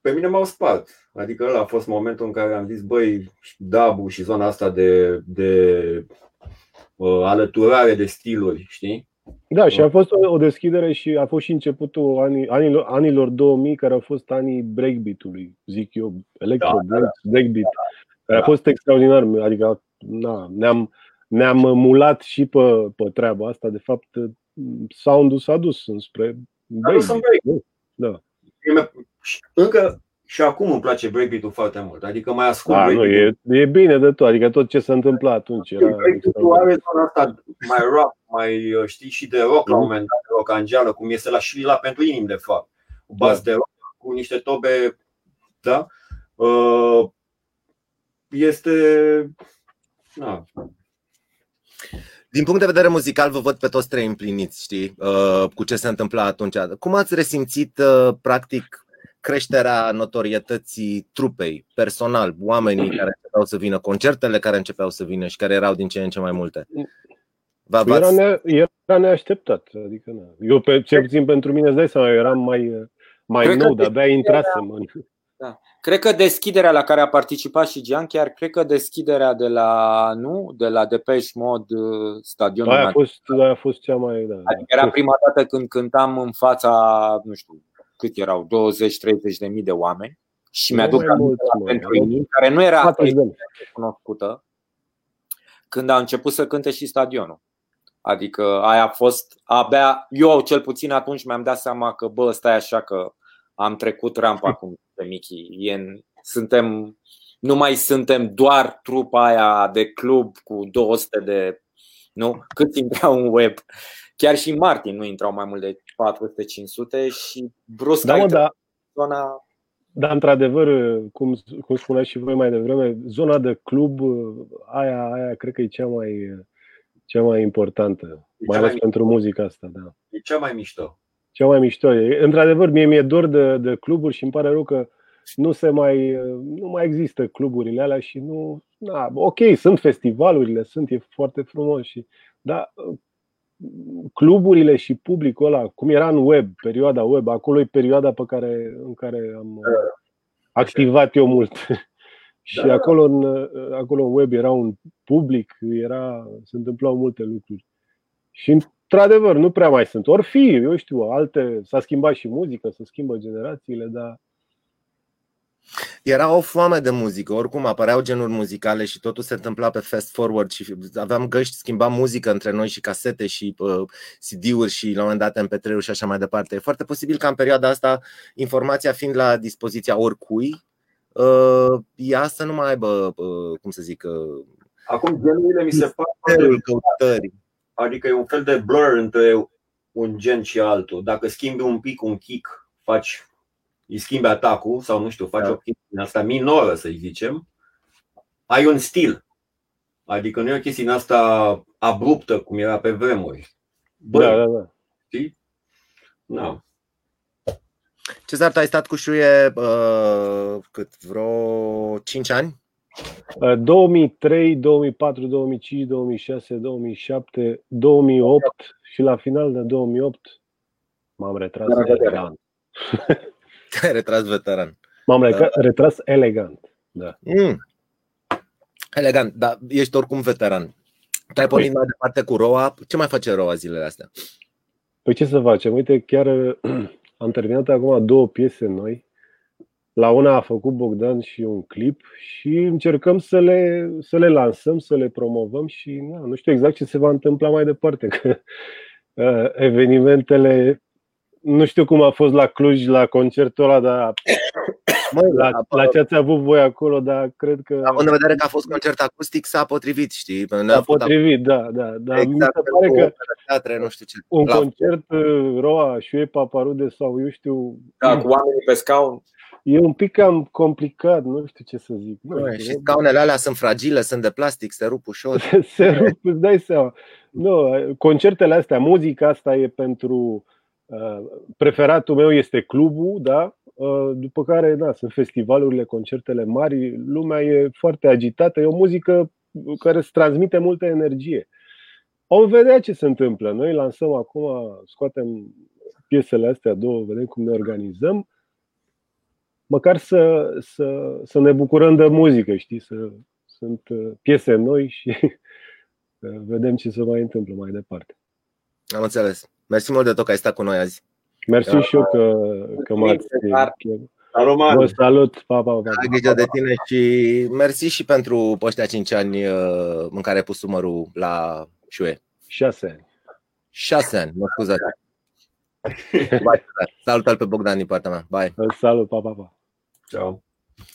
pe mine m-au spart. Adică ăla a fost momentul în care am zis, băi, Dabu și zona asta de, de uh, alăturare de stiluri, știi? Da, și a fost o, o deschidere și a fost și începutul anii, anilor, anilor 2000, care au fost anii breakbeat-ului, zic eu, electro da, da, breakbeat, care a fost extraordinar. Adică na, ne-am, ne-am mulat și pe, pe treaba asta. De fapt, sound-ul s-a dus înspre breakbeat. Da. Încă și acum îmi place breakbeat-ul foarte mult. Adică mai ascult A, nu, e, e bine de tot. Adică tot ce s-a întâmplat atunci era Breakbeat-ul are zona asta mai rock, mai uh, știi și de rock la un moment dat, rock angeală, cum este la și la pentru inim de fapt. Cu bas da. de rock, cu niște tobe, da? Uh, este na, din punct de vedere muzical, vă văd pe toți trei împliniți, știi, uh, cu ce se întâmpla atunci. Cum ați resimțit, practic, creșterea notorietății trupei, personal, oamenii (clears throat) care începeau să vină, concertele care începeau să vină și care erau din ce în ce mai multe. Era, ne, era neașteptat. Adică, na. Eu, pe, cel puțin pentru mine, îți dai seama, eu eram mai, mai nou, de-abia intrasem în. Da. Cred că deschiderea la care a participat și Gian, chiar cred că deschiderea de la, nu, de la Depeche Mode uh, stadionul. Aia a fost, aia a fost cea mai, da. Adică era prima dată când cântam în fața, nu știu, cât erau, 20-30 de mii de oameni. Și mi-aduc aminte pentru ei, care nu era cunoscută, când a început să cânte și stadionul. Adică aia a fost abia, eu cel puțin atunci mi-am dat seama că bă, stai așa că am trecut rampa (laughs) cu pe Michi. E, suntem, nu mai suntem doar trupa aia de club cu 200 de, nu? Cât intrau în web. Chiar și Martin nu intrau mai mult de 400-500 și brusc da, da. zona da, într-adevăr, cum, cum spuneați și voi mai devreme, zona de club, aia, aia cred că e cea mai, cea mai importantă, e mai ales mai pentru muzica asta. Da. E cea mai mișto. Cea mai mișto. Într-adevăr, mie mi-e dor de, de cluburi și îmi pare rău că nu se mai, nu mai există cluburile alea și nu. Na, ok, sunt festivalurile, sunt, e foarte frumos și. Dar cluburile și publicul ăla, cum era în web, perioada web, acolo e perioada pe care, în care am da. activat eu mult. (laughs) și da. acolo, în, acolo în web era un public, era, se întâmplau multe lucruri. Și într-adevăr, nu prea mai sunt. Or fi, eu știu, alte, s-a schimbat și muzica, se schimbă generațiile, dar era o foame de muzică, oricum apăreau genuri muzicale și totul se întâmpla pe fast forward și aveam găști, schimbam muzică între noi și casete și uh, CD-uri și la un moment dat mp 3 și așa mai departe. E foarte posibil ca în perioada asta, informația fiind la dispoziția oricui, uh, ea să nu mai aibă, uh, cum să zic, uh, Acum genurile mi se par căutării. Adică e un fel de blur între un gen și altul. Dacă schimbi un pic un kick, faci îi schimbi atacul sau nu știu, faci da. o chestie asta minoră, să zicem, ai un stil. Adică nu e o chestie asta abruptă, cum era pe vremuri. Bă, da, da, da. Știi? Da. Cezar, tu ai stat cu șuie uh, cât, vreo 5 ani? 2003, 2004, 2005, 2006, 2007, 2008 și la final de 2008 m-am retras elegant. (laughs) (laughs) Te-ai retras veteran. M-am da. retras elegant. Da. Mm. Elegant, dar ești oricum veteran. Tu ai pornit mai departe cu Roa. Ce mai face Roa zilele astea? Păi ce să facem? Uite, chiar (clears throat) am terminat acum două piese noi. La una a făcut Bogdan și un clip și încercăm să le, să le lansăm, să le promovăm și na, nu știu exact ce se va întâmpla mai departe. (laughs) Că uh, evenimentele nu știu cum a fost la Cluj, la concertul ăla, dar Măi, la, la ce ați avut voi acolo, dar cred că... Având în vedere că a fost concert acustic, s-a potrivit, știi? S-a potrivit, da, da. Dar exact, mi se pare că teatre, nu știu ce. un la... concert uh, Roa, Șuie, Paparude sau eu știu... Da, cu oamenii pe scaun. E un pic cam complicat, nu știu ce să zic. Nu, și scaunele alea sunt fragile, sunt de plastic, se rup ușor. (laughs) se rup, îți dai seama. Nu, concertele astea, muzica asta e pentru Uh, preferatul meu este clubul, da? Uh, după care, da, sunt festivalurile, concertele mari, lumea e foarte agitată, e o muzică care îți transmite multă energie. Vom vedea ce se întâmplă. Noi lansăm acum, scoatem piesele astea două, vedem cum ne organizăm. Măcar să, să, să ne bucurăm de muzică, știi? Să, sunt uh, piese noi și (laughs) vedem ce se mai întâmplă mai departe. Am înțeles. Mersi mult de tot că ai stat cu noi azi. Mersi da. și eu că, că m-ați... Vă salut, pa, pa, pa. Ai grijă de tine și mersi și pentru ăștia 5 ani uh, în care ai pus numărul la șue. 6 ani. 6 ani, mă scuzați. (laughs) Salut pe Bogdan din partea mea. Bye. Salut, pa, pa, pa. Ciao.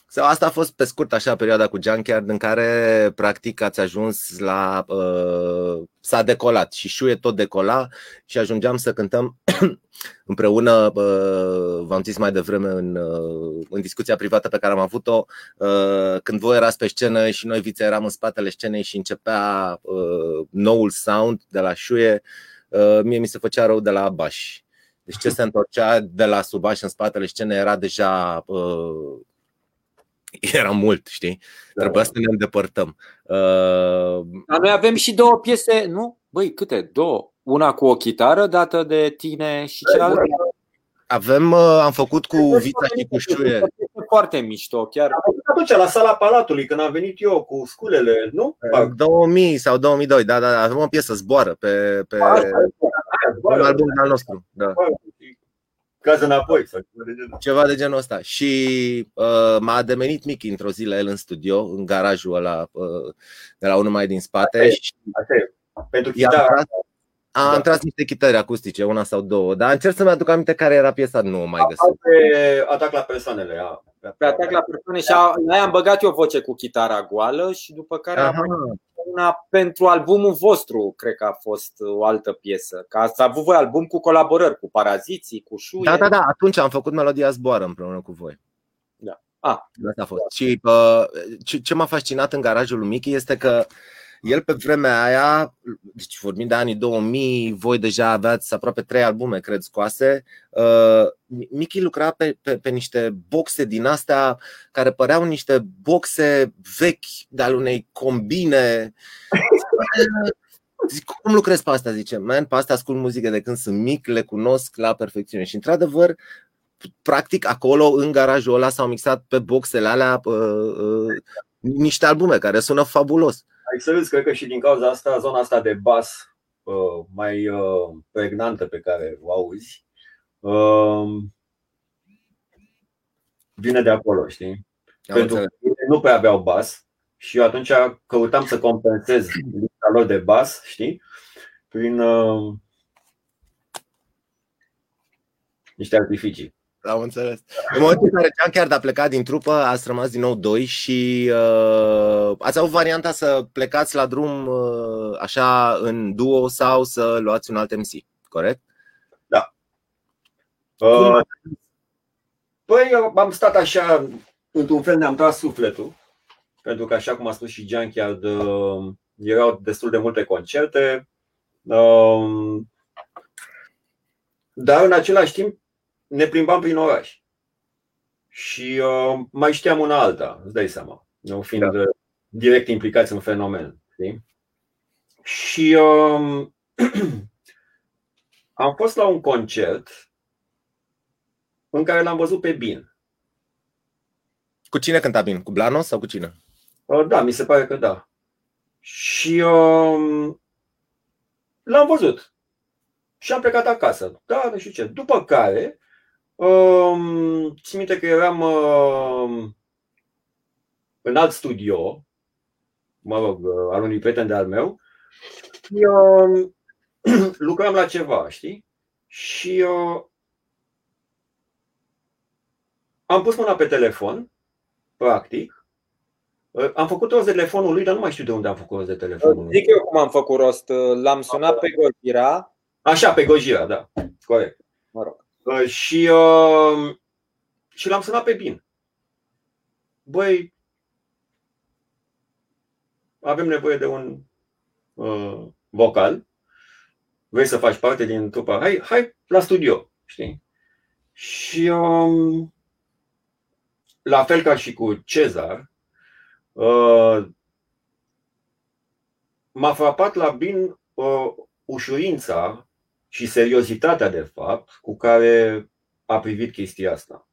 Sau asta a fost pe scurt așa perioada cu Junkyard în care practic ați ajuns la uh, s-a decolat și șuie tot decola și ajungeam să cântăm (clears throat) împreună, uh, v-am zis mai devreme în, uh, în discuția privată pe care am avut-o, uh, când voi erați pe scenă și noi vițe eram în spatele scenei și începea uh, noul sound de la șuie, uh, mie mi se făcea rău de la baș. Deci ce se (laughs) întorcea de la subaș în spatele scenei era deja uh, (laughs) era mult, știi? Da. Trebuia să ne îndepărtăm. Uh... Dar noi avem și două piese, nu? Băi, câte? Două. Una cu o chitară dată de tine și cealaltă. Avem, uh, am făcut cu Vita și cu Șuie. foarte mișto, chiar. Atunci, la sala Palatului, când am venit eu cu sculele, nu? 2000 sau 2002, da, da, da, avem o piesă, zboară pe, pe un album al nostru. Da. Caz înapoi. Sau Ceva de genul ăsta. Și uh, m-a ademenit Mickey într-o zi la el în studio, în garajul ăla uh, de la unul mai din spate. Așa e. și Asta e. Pentru i-am chitară, tras, am Da. tras niște chitări acustice, una sau două, dar încerc să-mi aduc aminte care era piesa, nu o mai găsesc. pe atac la persoanele. A, Pe atac la persoane și a- la aia am băgat eu voce cu chitara goală și după care am Aha. una pentru albumul vostru, cred că a fost o altă piesă. Că ați avut voi album cu colaborări, cu Paraziții, cu Șuie. Da, da, da, atunci am făcut melodia Zboară împreună cu voi. Da. Ah. Asta a fost. Și uh, ce, ce m-a fascinat în garajul lui Mickey este că el pe vremea aia, deci vorbim de anii 2000, voi deja aveați aproape trei albume, cred, scoase. Uh, Mickey lucra pe, pe, pe niște boxe din astea care păreau niște boxe vechi de al unei combine. (laughs) Zic, cum lucrezi pe asta? Zice, man, pe asta ascult muzică de când sunt mic, le cunosc la perfecțiune. Și într-adevăr, practic acolo, în garajul ăla, s-au mixat pe boxele alea uh, uh, niște albume care sună fabulos. Ai să râzi, cred că și din cauza asta, zona asta de bas uh, mai uh, pregnantă pe care o auzi, uh, vine de acolo, știi? Am Pentru că înțeles. ei nu prea aveau bas și eu atunci căutam să compensez lipsa lor de bas, știi? Prin uh, niște artificii. Am înțeles. În momentul în care Jean chiar a plecat din trupă, ați rămas din nou doi și uh, ați avut varianta să plecați la drum uh, așa în duo sau să luați un alt MC, corect? Uh, Păi eu am stat așa, într-un fel ne-am tras sufletul, pentru că așa cum a spus și Junkyard, uh, erau destul de multe concerte, uh, dar în același timp ne plimbam prin oraș. Și uh, mai știam una alta, îți dai seama, nu fiind da. direct implicați în fenomen. Știi? Și uh, (clears throat) am fost la un concert în care l-am văzut pe Bin. Cu cine cânta bine? Cu Blano sau cu cine? Uh, Da, mi se pare că da. Și um, l-am văzut. Și am plecat acasă. Da, nu știu ce. După care, um, țin minte că eram um, în alt studio, mă rog, uh, al unui prieten de-al meu, și um, (clears throat) lucram la ceva, știi? Și uh, am pus mâna pe telefon, practic, Uh, am făcut rost de telefonul lui, dar nu mai știu de unde am făcut rost de telefonul lui. Zic eu cum am făcut rost. L-am sunat pe Gojira. Așa, pe Gojira, da. Corect. Mă rog. Uh, Și, uh, și l-am sunat pe Bin. Băi, avem nevoie de un uh, vocal. Vrei să faci parte din trupa? Hai, hai la studio, știi? Și um, la fel ca și cu Cezar, uh, m-a frapat la Bin uh, ușurința și seriozitatea, de fapt, cu care a privit chestia asta.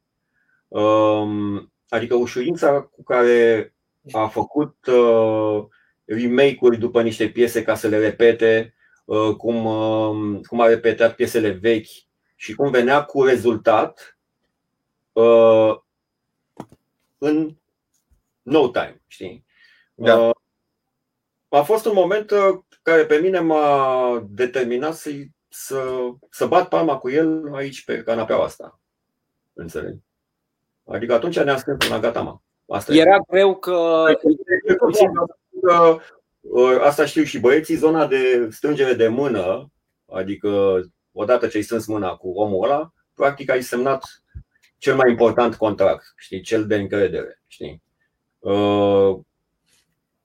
Um, Adică ușurința cu care a făcut uh, remake-uri după niște piese ca să le repete, uh, cum, uh, cum a repetat piesele vechi și cum venea cu rezultat uh, în no time, știi? Da. Uh, a fost un moment uh, care pe mine m-a determinat să, să, să bat palma cu el aici pe canapeaua asta. Înțeleg? Adică atunci ne-am scris la gata, mă. Asta e. Era greu că Cel puțin, că, uh, Asta știu și băieții, zona de strângere de mână, adică odată ce ai strâns mâna cu omul ăla, practic ai semnat cel mai important contract, știi, cel de încredere, știi. Uh,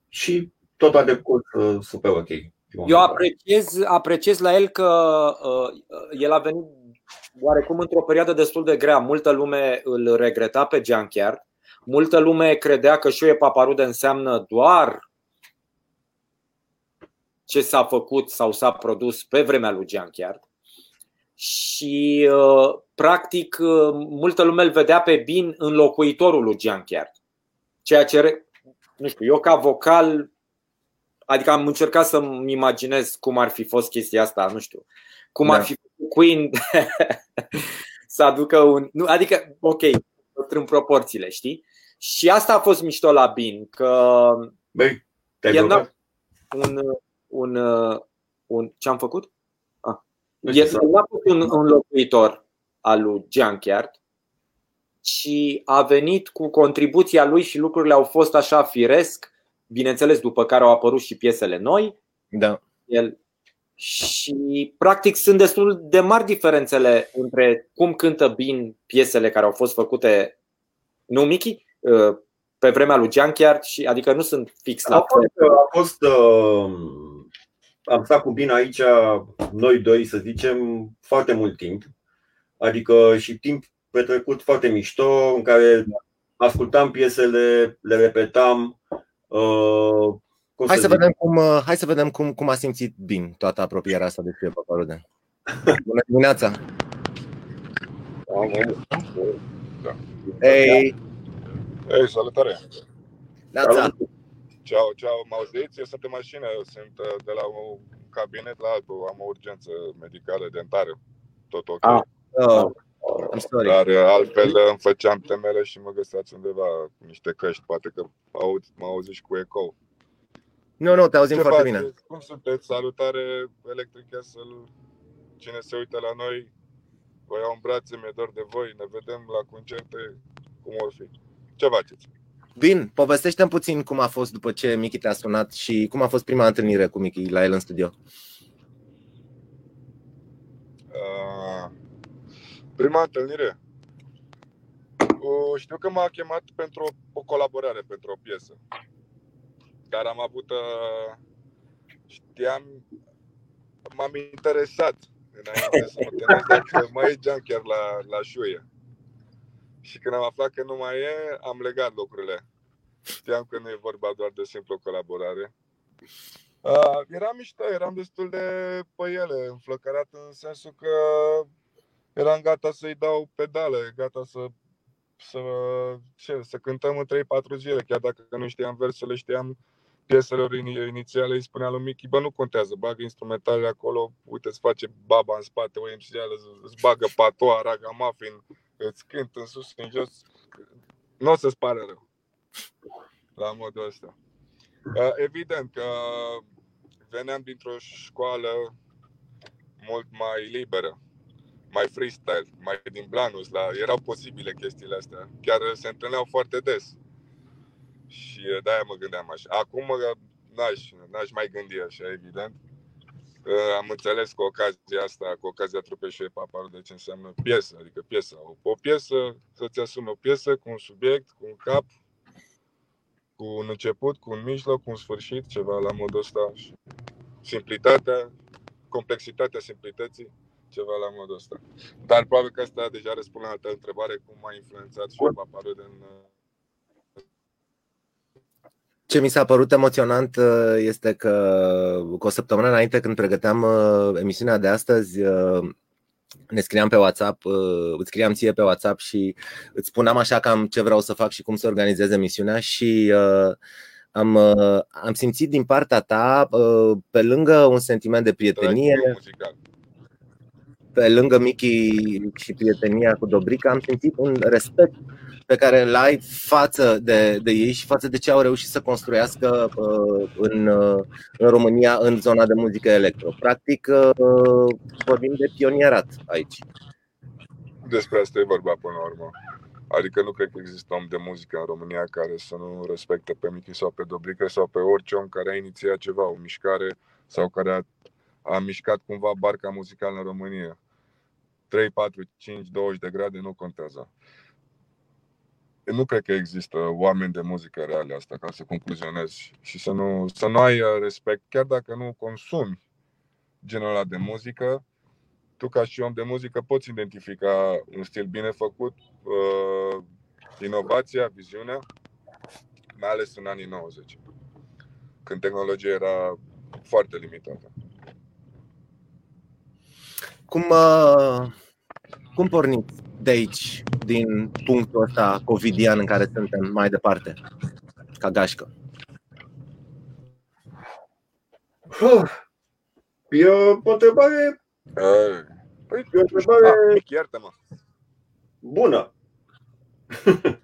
și tot a decurs uh, super ok. Eu apreciez, apreciez la el că uh, el a venit oarecum într-o perioadă destul de grea. Multă lume îl regreta pe Junkyard. Multă lume credea că Șoie Paparude înseamnă doar ce s-a făcut sau s-a produs pe vremea lui Junkyard. și uh, practic uh, multă lume îl vedea pe Bin înlocuitorul lui Junkyard. Ceea ce, nu știu, eu ca vocal, adică am încercat să-mi imaginez cum ar fi fost chestia asta, nu știu, cum da. ar fi Queen (laughs) să aducă un. Nu, adică, ok, în proporțiile, știi? Și asta a fost mișto la Bin, că Băi, el n-a, un, un, un, ce am făcut? Ah. El n-a fost un înlocuitor al lui Junkyard, ci a venit cu contribuția lui și lucrurile au fost așa firesc, bineînțeles după care au apărut și piesele noi. Da. El și practic sunt destul de mari diferențele între cum cântă Bin piesele care au fost făcute, nu Mickey, uh, pe vremea lui Junkyard și adică nu sunt fix la a fost, a fost uh, am stat cu Bin aici noi doi să zicem foarte mult timp. Adică și timp petrecut foarte mișto în care ascultam piesele, le repetam uh, cum hai, să, să vedem cum, uh, hai să vedem cum, cum a simțit Bin toată apropierea asta de Fie Paparude. (laughs) Bună dimineața! Da. Ei! Ei, salutare! Neața! Ciao, ciao, mă auziți? Eu sunt în mașină, sunt uh, de la un cabinet la altul, am o urgență medicală dentară, tot ok. Ah. Oh. I'm sorry. Dar uh, altfel îmi făceam temele și mă găseați undeva cu niște căști, poate că aud, mă auzi și cu eco. Nu, nu, te auzim Ce foarte faceți? bine. Cum sunteți? Salutare, Electric Castle. Cine se uită la noi, vă iau în brațe, mi-e dor de voi, ne vedem la concerte, cum or fi. Ce faceți? Bine, povestește-mi puțin cum a fost după ce Miki te-a sunat și cum a fost prima întâlnire cu Miki la el în studio. Uh, prima întâlnire? Uh, știu că m-a chemat pentru o, o colaborare, pentru o piesă dar am avut, uh, știam, m-am interesat înainte să mă întâlnesc dacă mai e junker la, la șuie. Și când am aflat că nu mai e, am legat lucrurile. Știam că nu e vorba doar de simplu colaborare. Uh, eram mișto, eram destul de pe ele, înflăcărat în sensul că eram gata să-i dau pedale, gata să să, ce, să cântăm în 3-4 zile, chiar dacă nu știam versele, știam pieselor inițiale îi spunea lui Mickey, bă, nu contează, bagă instrumentalele acolo, uite, îți face baba în spate, OMCL, îți bagă patoa, raga muffin, îți cânt în sus, în jos, nu o să-ți pare rău. La modul ăsta. Uh, evident că veneam dintr-o școală mult mai liberă, mai freestyle, mai din planus, la, erau posibile chestiile astea. Chiar se întâlneau foarte des. Și uh, de-aia mă gândeam așa. Acum uh, n-aș, n-aș mai gândi așa, evident. Uh, am înțeles cu ocazia asta, cu ocazia trupei și paparul de ce înseamnă piesă, adică piesă. O piesă, să-ți asumi o piesă cu un subiect, cu un cap, cu un început, cu un mijloc, cu un sfârșit, ceva la modul ăsta. Simplitatea, complexitatea simplității, ceva la modul ăsta. Dar probabil că asta deja răspund la altă întrebare, cum m-a influențat și paparul în ce mi s-a părut emoționant uh, este că cu o săptămână înainte când pregăteam uh, emisiunea de astăzi uh, ne scriam pe WhatsApp, îți scriam ție pe WhatsApp și îți spuneam așa cam ce vreau să fac și cum să organizez emisiunea și am, am simțit din partea ta, pe lângă un sentiment de prietenie, pe lângă Mickey și prietenia cu Dobrica, am simțit un respect pe care îl ai față de, de ei și față de ce au reușit să construiască uh, în, uh, în România în zona de muzică electro. Practic, uh, vorbim de pionierat aici. Despre asta e vorba până la urmă. Adică nu cred că există om de muzică în România care să nu respecte pe Michi sau pe Dobrică sau pe orice om care a inițiat ceva, o mișcare sau care a, a mișcat cumva barca muzicală în România. 3, 4, 5, 20 de grade nu contează nu cred că există oameni de muzică reale asta, ca să concluzionezi și să nu, să nu ai uh, respect, chiar dacă nu consumi genul ăla de muzică, tu ca și om de muzică poți identifica un stil bine făcut, uh, inovația, viziunea, mai ales în anii 90, când tehnologia era foarte limitată. Cum, uh, cum porniți de aici, din punctul ăsta covidian în care suntem mai departe, ca gașcă? E o întrebare, Păi, e o întrebare ah, Mic, iartă-mă. bună. (laughs)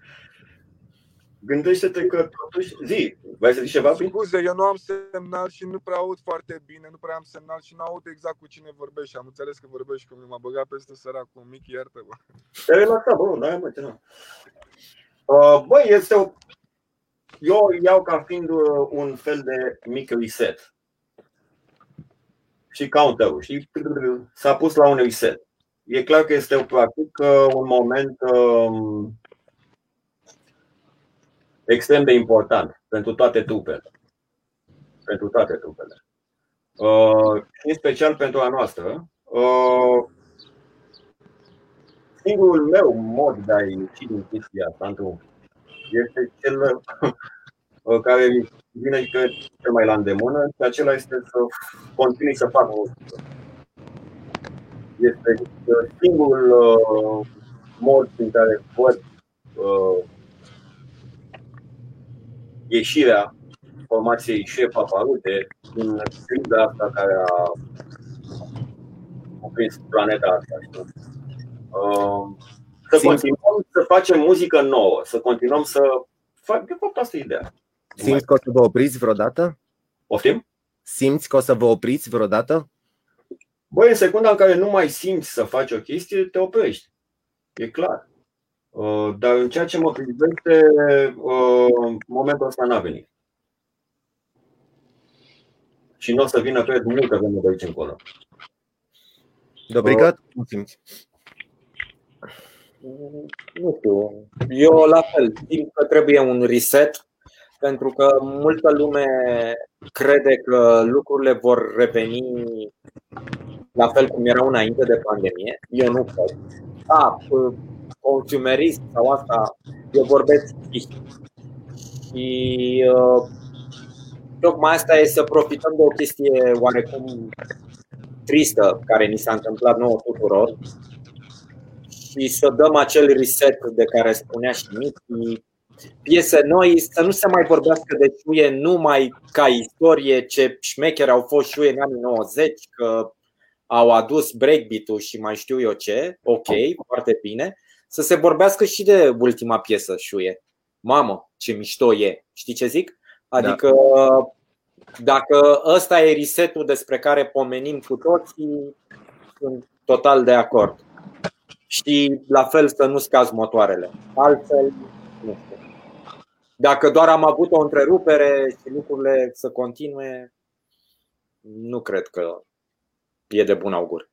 Gândește-te că totuși, zi, vrei să zici ceva? Prin? Scuze, eu nu am semnal și nu prea aud foarte bine, nu prea am semnal și nu aud exact cu cine vorbești. Am înțeles că vorbești cu mine, m-a băgat peste săracul mic, iartă-mă. Te relaxa, bă, da, mă, ce nu. Uh, Băi, este o... Eu o iau ca fiind uh, un fel de mic reset. Și counter-ul, și s-a pus la un reset. E clar că este o practică, un moment um, extrem de important pentru toate trupele. Pentru toate trupele. Uh, și în special pentru a noastră. Uh, singurul meu mod de a ieși din chestia asta într-un este cel (laughs) uh, care vine și cred cel mai la îndemână și acela este să continui să fac muzică. Este uh, singurul uh, mod prin care văd uh, ieșirea formației șef Paparute din criza asta care a cuprins planeta asta. Știu? Uh, să Simți- continuăm să facem muzică nouă, să continuăm să fac, de fapt asta e ideea. Simți că o să vă opriți vreodată? Poftim? Simți că o să vă opriți vreodată? Băi, în secunda în care nu mai simți să faci o chestie, te oprești. E clar. Uh, Dar în ceea ce mă privește, uh, momentul ăsta n-a venit. Și nu o să vină, cred, multă vreme de aici încolo. Dobrică, cum simți? Nu știu. Eu la fel simt că trebuie un reset pentru că multă lume crede că lucrurile vor reveni la fel cum erau înainte de pandemie. Eu nu cred. A, consumerist sau asta, eu vorbesc psihic. Și uh, tocmai asta e să profităm de o chestie oarecum tristă care ni s-a întâmplat nouă tuturor și să dăm acel reset de care spunea și Miki, piese noi, să nu se mai vorbească de șuie numai ca istorie, ce șmecheri au fost șuie în anii 90, că au adus breakbeat-ul și mai știu eu ce, ok, foarte bine, să se vorbească și de ultima piesă șuie. Mamă, ce mișto e, știi ce zic? Adică dacă ăsta e resetul despre care pomenim cu toții, sunt total de acord. Și la fel să nu scazi motoarele. Altfel, nu știu. Dacă doar am avut o întrerupere și lucrurile să continue, nu cred că e de bun augur.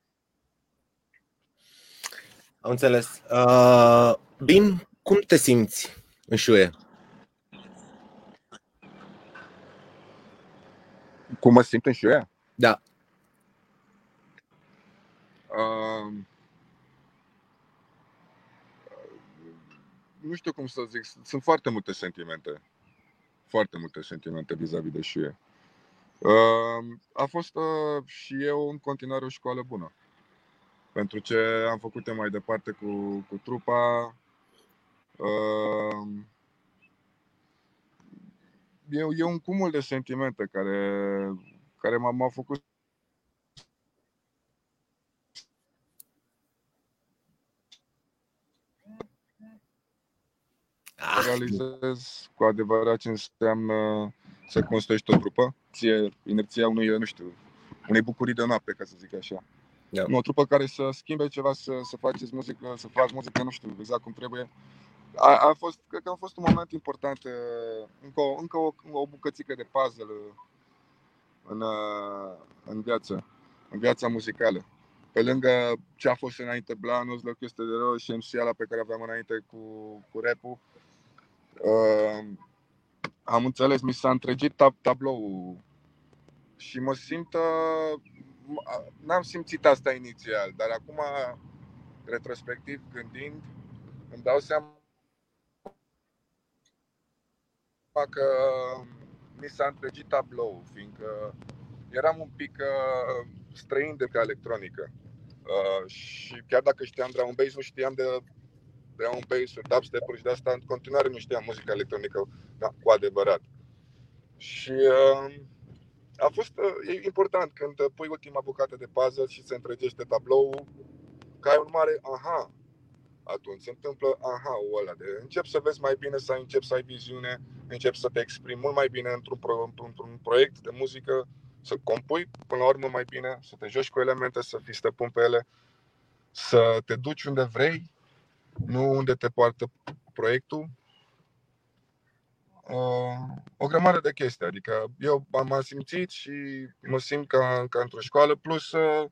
Am înțeles. Uh, Bim, cum te simți în șuie? Cum mă simt în șuia? Da. Uh, nu știu cum să zic, sunt foarte multe sentimente. Foarte multe sentimente vis-a-vis de șuie. Uh, a fost uh, și eu în continuare o școală bună. Pentru ce am făcut mai departe cu, cu trupa. Uh, e, e un cumul de sentimente care, care m-a, m-a făcut Ah, să realizez cu adevărat ce înseamnă să construiești o trupă. Ție inerția unui, nu știu, unei bucurii de noapte, ca să zic așa. Da. Nu, o trupă care să schimbe ceva, să, să faceți muzică, să faci muzică, nu știu exact cum trebuie. A, a fost, cred că a fost un moment important, uh, încă o, încă o, o bucățică de puzzle uh, în, uh, în viață, în viața muzicală. Pe lângă ce a fost înainte Blanus, Loc este de rău și MC-ala pe care aveam înainte cu, cu rap uh, am înțeles, mi s-a întregit tab- tabloul și mă simt, uh, m- n-am simțit asta inițial, dar acum, retrospectiv, gândind, îmi dau seama că mi s-a întregit tablou, fiindcă eram un pic uh, străin de pe electronică. Uh, și chiar dacă știam drum and bass, nu știam de drum and bass, dubstep-uri și de asta în continuare nu știam muzica electronică da, cu adevărat. Și uh, a fost uh, e important când pui ultima bucată de puzzle și se întregește tabloul, că ai un mare aha, atunci se întâmplă aha-ul ăla de încep să vezi mai bine, să încep să ai viziune, încep să te exprimi mult mai bine într-un, pro, într-un proiect de muzică, să compui până la urmă mai bine, să te joci cu elemente, să fii stăpân pe ele, să te duci unde vrei, nu unde te poartă proiectul. Uh, o grămadă de chestii, adică eu am simțit și mă simt ca, ca într-o școală, plus uh,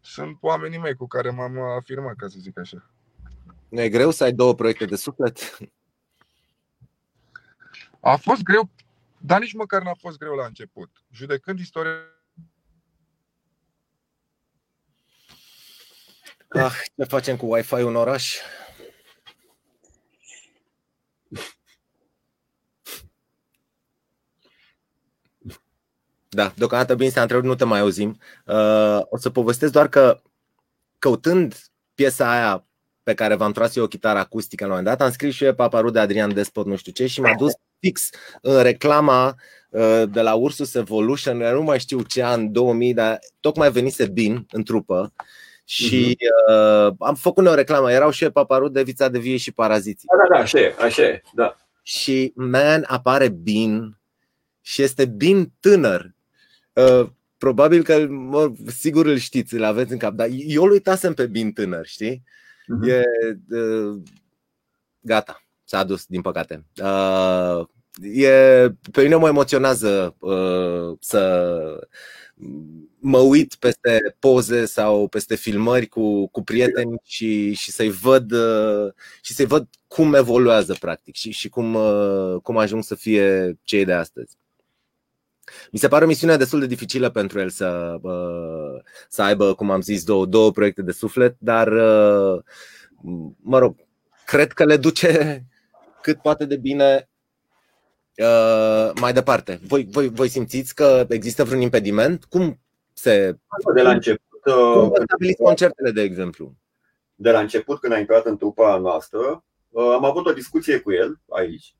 sunt oamenii mei cu care m-am afirmat, ca să zic așa. Nu e greu să ai două proiecte de suflet? A fost greu, dar nici măcar n-a fost greu la început. Judecând istoria Ah, ce facem cu Wi-Fi în oraș? Da, deocamdată bine s-a întrebat, nu te mai auzim. Uh, o să povestesc doar că căutând piesa aia pe care v-am tras eu o chitară acustică la un moment dat, am scris și eu Paparu de Adrian Despot, nu știu ce, și m-a dus fix în reclama uh, de la Ursus Evolution, nu mai știu ce an, 2000, dar tocmai venise Bin în trupă și uh-huh. uh, am făcut o reclamă, erau și Paparu de Vița de Vie și Paraziții. Da, da, da, așa e, așa e, da. Și man apare Bin și este Bin tânăr. Uh, probabil că, mă, sigur îl știți, îl aveți în cap, dar eu îl uitasem pe Bin tânăr, știi? Uh-huh. E, uh, gata, s-a dus, din păcate. Uh, e, pe mine mă emoționează uh, să mă uit peste poze sau peste filmări cu, cu prieteni și, și să-i văd uh, și să-i văd cum evoluează practic și, și cum, uh, cum ajung să fie cei de astăzi. Mi se pare o misiune destul de dificilă pentru el să, uh, să aibă, cum am zis, două, două proiecte de suflet, dar uh, mă rog, cred că le duce cât poate de bine uh, mai departe. Voi, voi, voi simțiți că există vreun impediment? Cum se. De la început. Cum stabiliți concertele, de exemplu? De la început, când a intrat în trupa noastră, am avut o discuție cu el aici.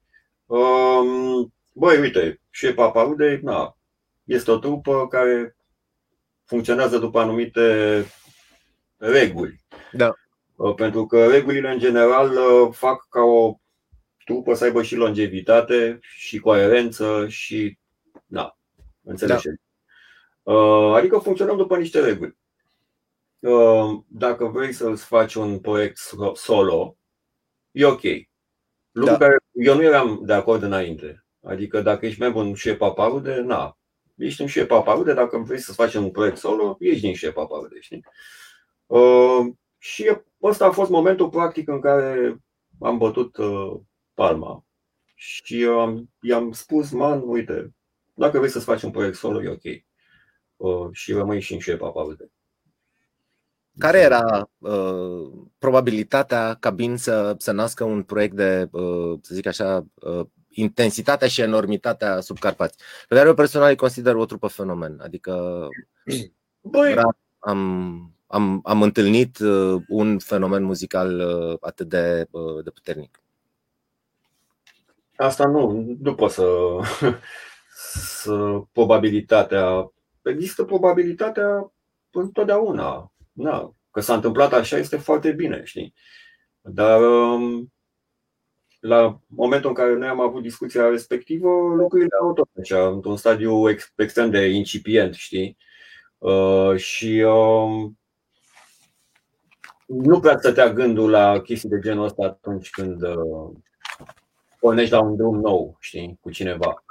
Um, băi, uite, și Paparude, na, este o trupă care funcționează după anumite reguli. Da. Pentru că regulile, în general, fac ca o trupă să aibă și longevitate, și coerență, și. Na, înțelegi? Da. Adică funcționăm după niște reguli. Dacă vrei să-ți faci un proiect solo, e ok. Lucru da. care eu nu eram de acord înainte. Adică dacă ești membru în Șepa Parude, na, ești în Șepa Parude, dacă vrei să facem un proiect solo, ești din Șepa Parude, știi? Uh, și ăsta a fost momentul practic în care am bătut uh, palma. Și am, i-am spus, man, uite, dacă vrei să-ți faci un proiect solo, e ok. Uh, și rămâi și în Șepa Parude. Care era uh, probabilitatea ca BIN să, să nască un proiect de, uh, să zic așa, uh, intensitatea și enormitatea subcarpați, pe care eu personal îi consider o trupă fenomen. Adică (clears throat) Băi. am, am, am întâlnit uh, un fenomen muzical uh, atât de, uh, de puternic. Asta nu, nu pot să, (laughs) să probabilitatea. Există probabilitatea întotdeauna. Na, că s-a întâmplat așa este foarte bine, știi? Dar um, la momentul în care noi am avut discuția respectivă, lucrurile au tot așa, într-un stadiu extrem de incipient, știi? Uh, și uh, nu prea stătea gândul la chestii de genul ăsta atunci când uh, pornești la un drum nou, știi, cu cineva.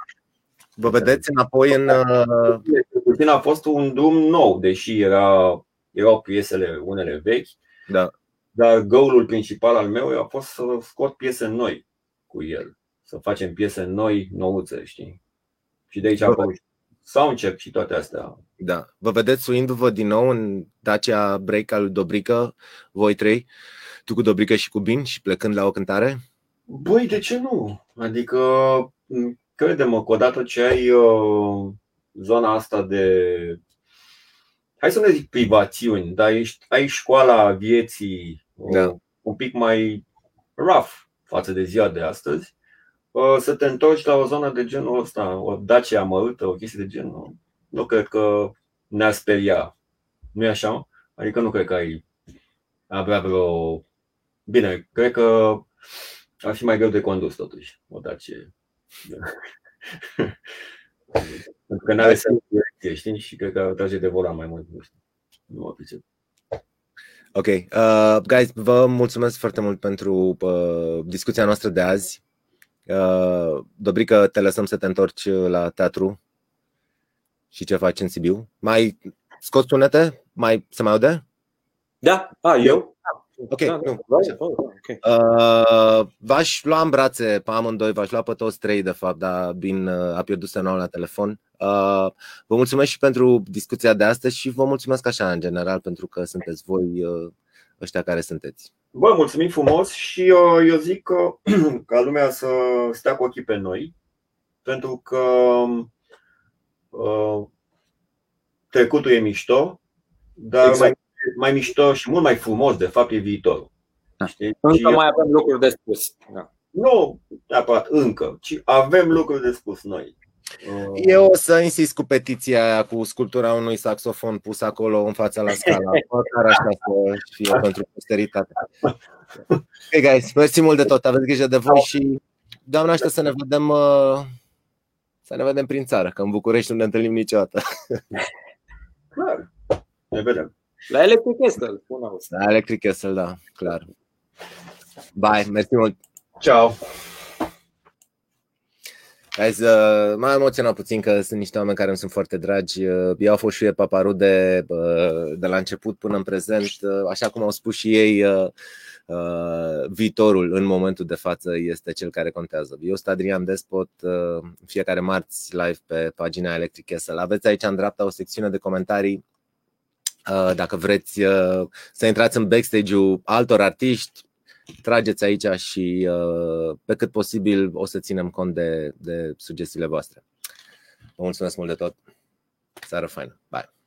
Vă vedeți înapoi în. Uh... Puțin a fost un drum nou, deși era, erau piesele unele vechi. Da. Dar goalul principal al meu a fost să scot piese noi cu el. Să facem piese noi, nouțe, știi? Și de aici a apărut soundcheck și toate astea. Da. Vă vedeți suindu-vă din nou în Dacia Break al lui Dobrică, voi trei, tu cu Dobrică și cu Bin și plecând la o cântare? Băi, de ce nu? Adică, crede-mă că odată ce ai uh, zona asta de hai să ne zic privațiuni, dar ești, ai școala vieții Da. un pic mai rough față de ziua de astăzi, să te întorci la o zonă de genul ăsta, o Dacia amărâtă, o chestie de genul, nu cred că ne-ar speria. Nu e așa? Adică nu cred că ai avea vreo... Bine, cred că ar fi mai greu de condus totuși, o Dacia. (laughs) Pentru că nu are sens direcție, știi? Și cred că ar trage de volan mai mult. Nu știu. Nu mă pricep. Ok. Uh, guys, vă mulțumesc foarte mult pentru uh, discuția noastră de azi. Uh, Dobrică, te lăsăm să te întorci la teatru și ce faci în Sibiu. Mai scoți sunete? Mai, se mai aude? Da, a, eu? Ok, Da, da, nu. da, Așa. da, ok. Uh, v-aș lua în brațe pe amândoi, v-aș lua pe toți trei, de fapt, dar Bin uh, a pierdut semnalul la telefon. Uh, vă mulțumesc și pentru discuția de astăzi și vă mulțumesc așa, în general, pentru că sunteți voi uh, ăștia care sunteți. Bă, mulțumim frumos și eu, eu zic că (clears throat) ca lumea să stea cu ochii pe noi, pentru că uh, trecutul e mișto, dar Exact. mai, mai mișto și mult mai frumos, de fapt, e viitorul. Da. Știi? Încă Și mai avem lucruri de spus. Da. Nu neapărat încă, ci avem lucruri de spus noi. Uh, Eu o să insist cu petiția aia cu sculptura unui saxofon pus acolo în fața la scala. (laughs) Măcar așa să fie pentru posteritate. Ok, guys, mersi mult de tot. Aveți grijă de voi și doamna aștept să ne vedem uh, să ne vedem prin țară, că în București nu ne întâlnim niciodată. Clar. Ne vedem. La Electric Castle, spun auzi. La Electric Castle, da, clar. Bye, mersi mult. Ciao. Guys, uh, m-am emoționat puțin că sunt niște oameni care îmi sunt foarte dragi. Uh, eu au fost și eu paparude uh, de la început până în prezent. Uh, așa cum au spus și ei, uh, uh, viitorul în momentul de față este cel care contează. Eu sunt Adrian Despot, uh, fiecare marți live pe pagina Electric Castle. Aveți aici în dreapta o secțiune de comentarii. Uh, Dacă vreți uh, să intrați în backstage-ul altor artiști, trageți aici și uh, pe cât posibil o să ținem cont de, de sugestiile voastre. Vă mulțumesc mult de tot. Seară faină. Bye.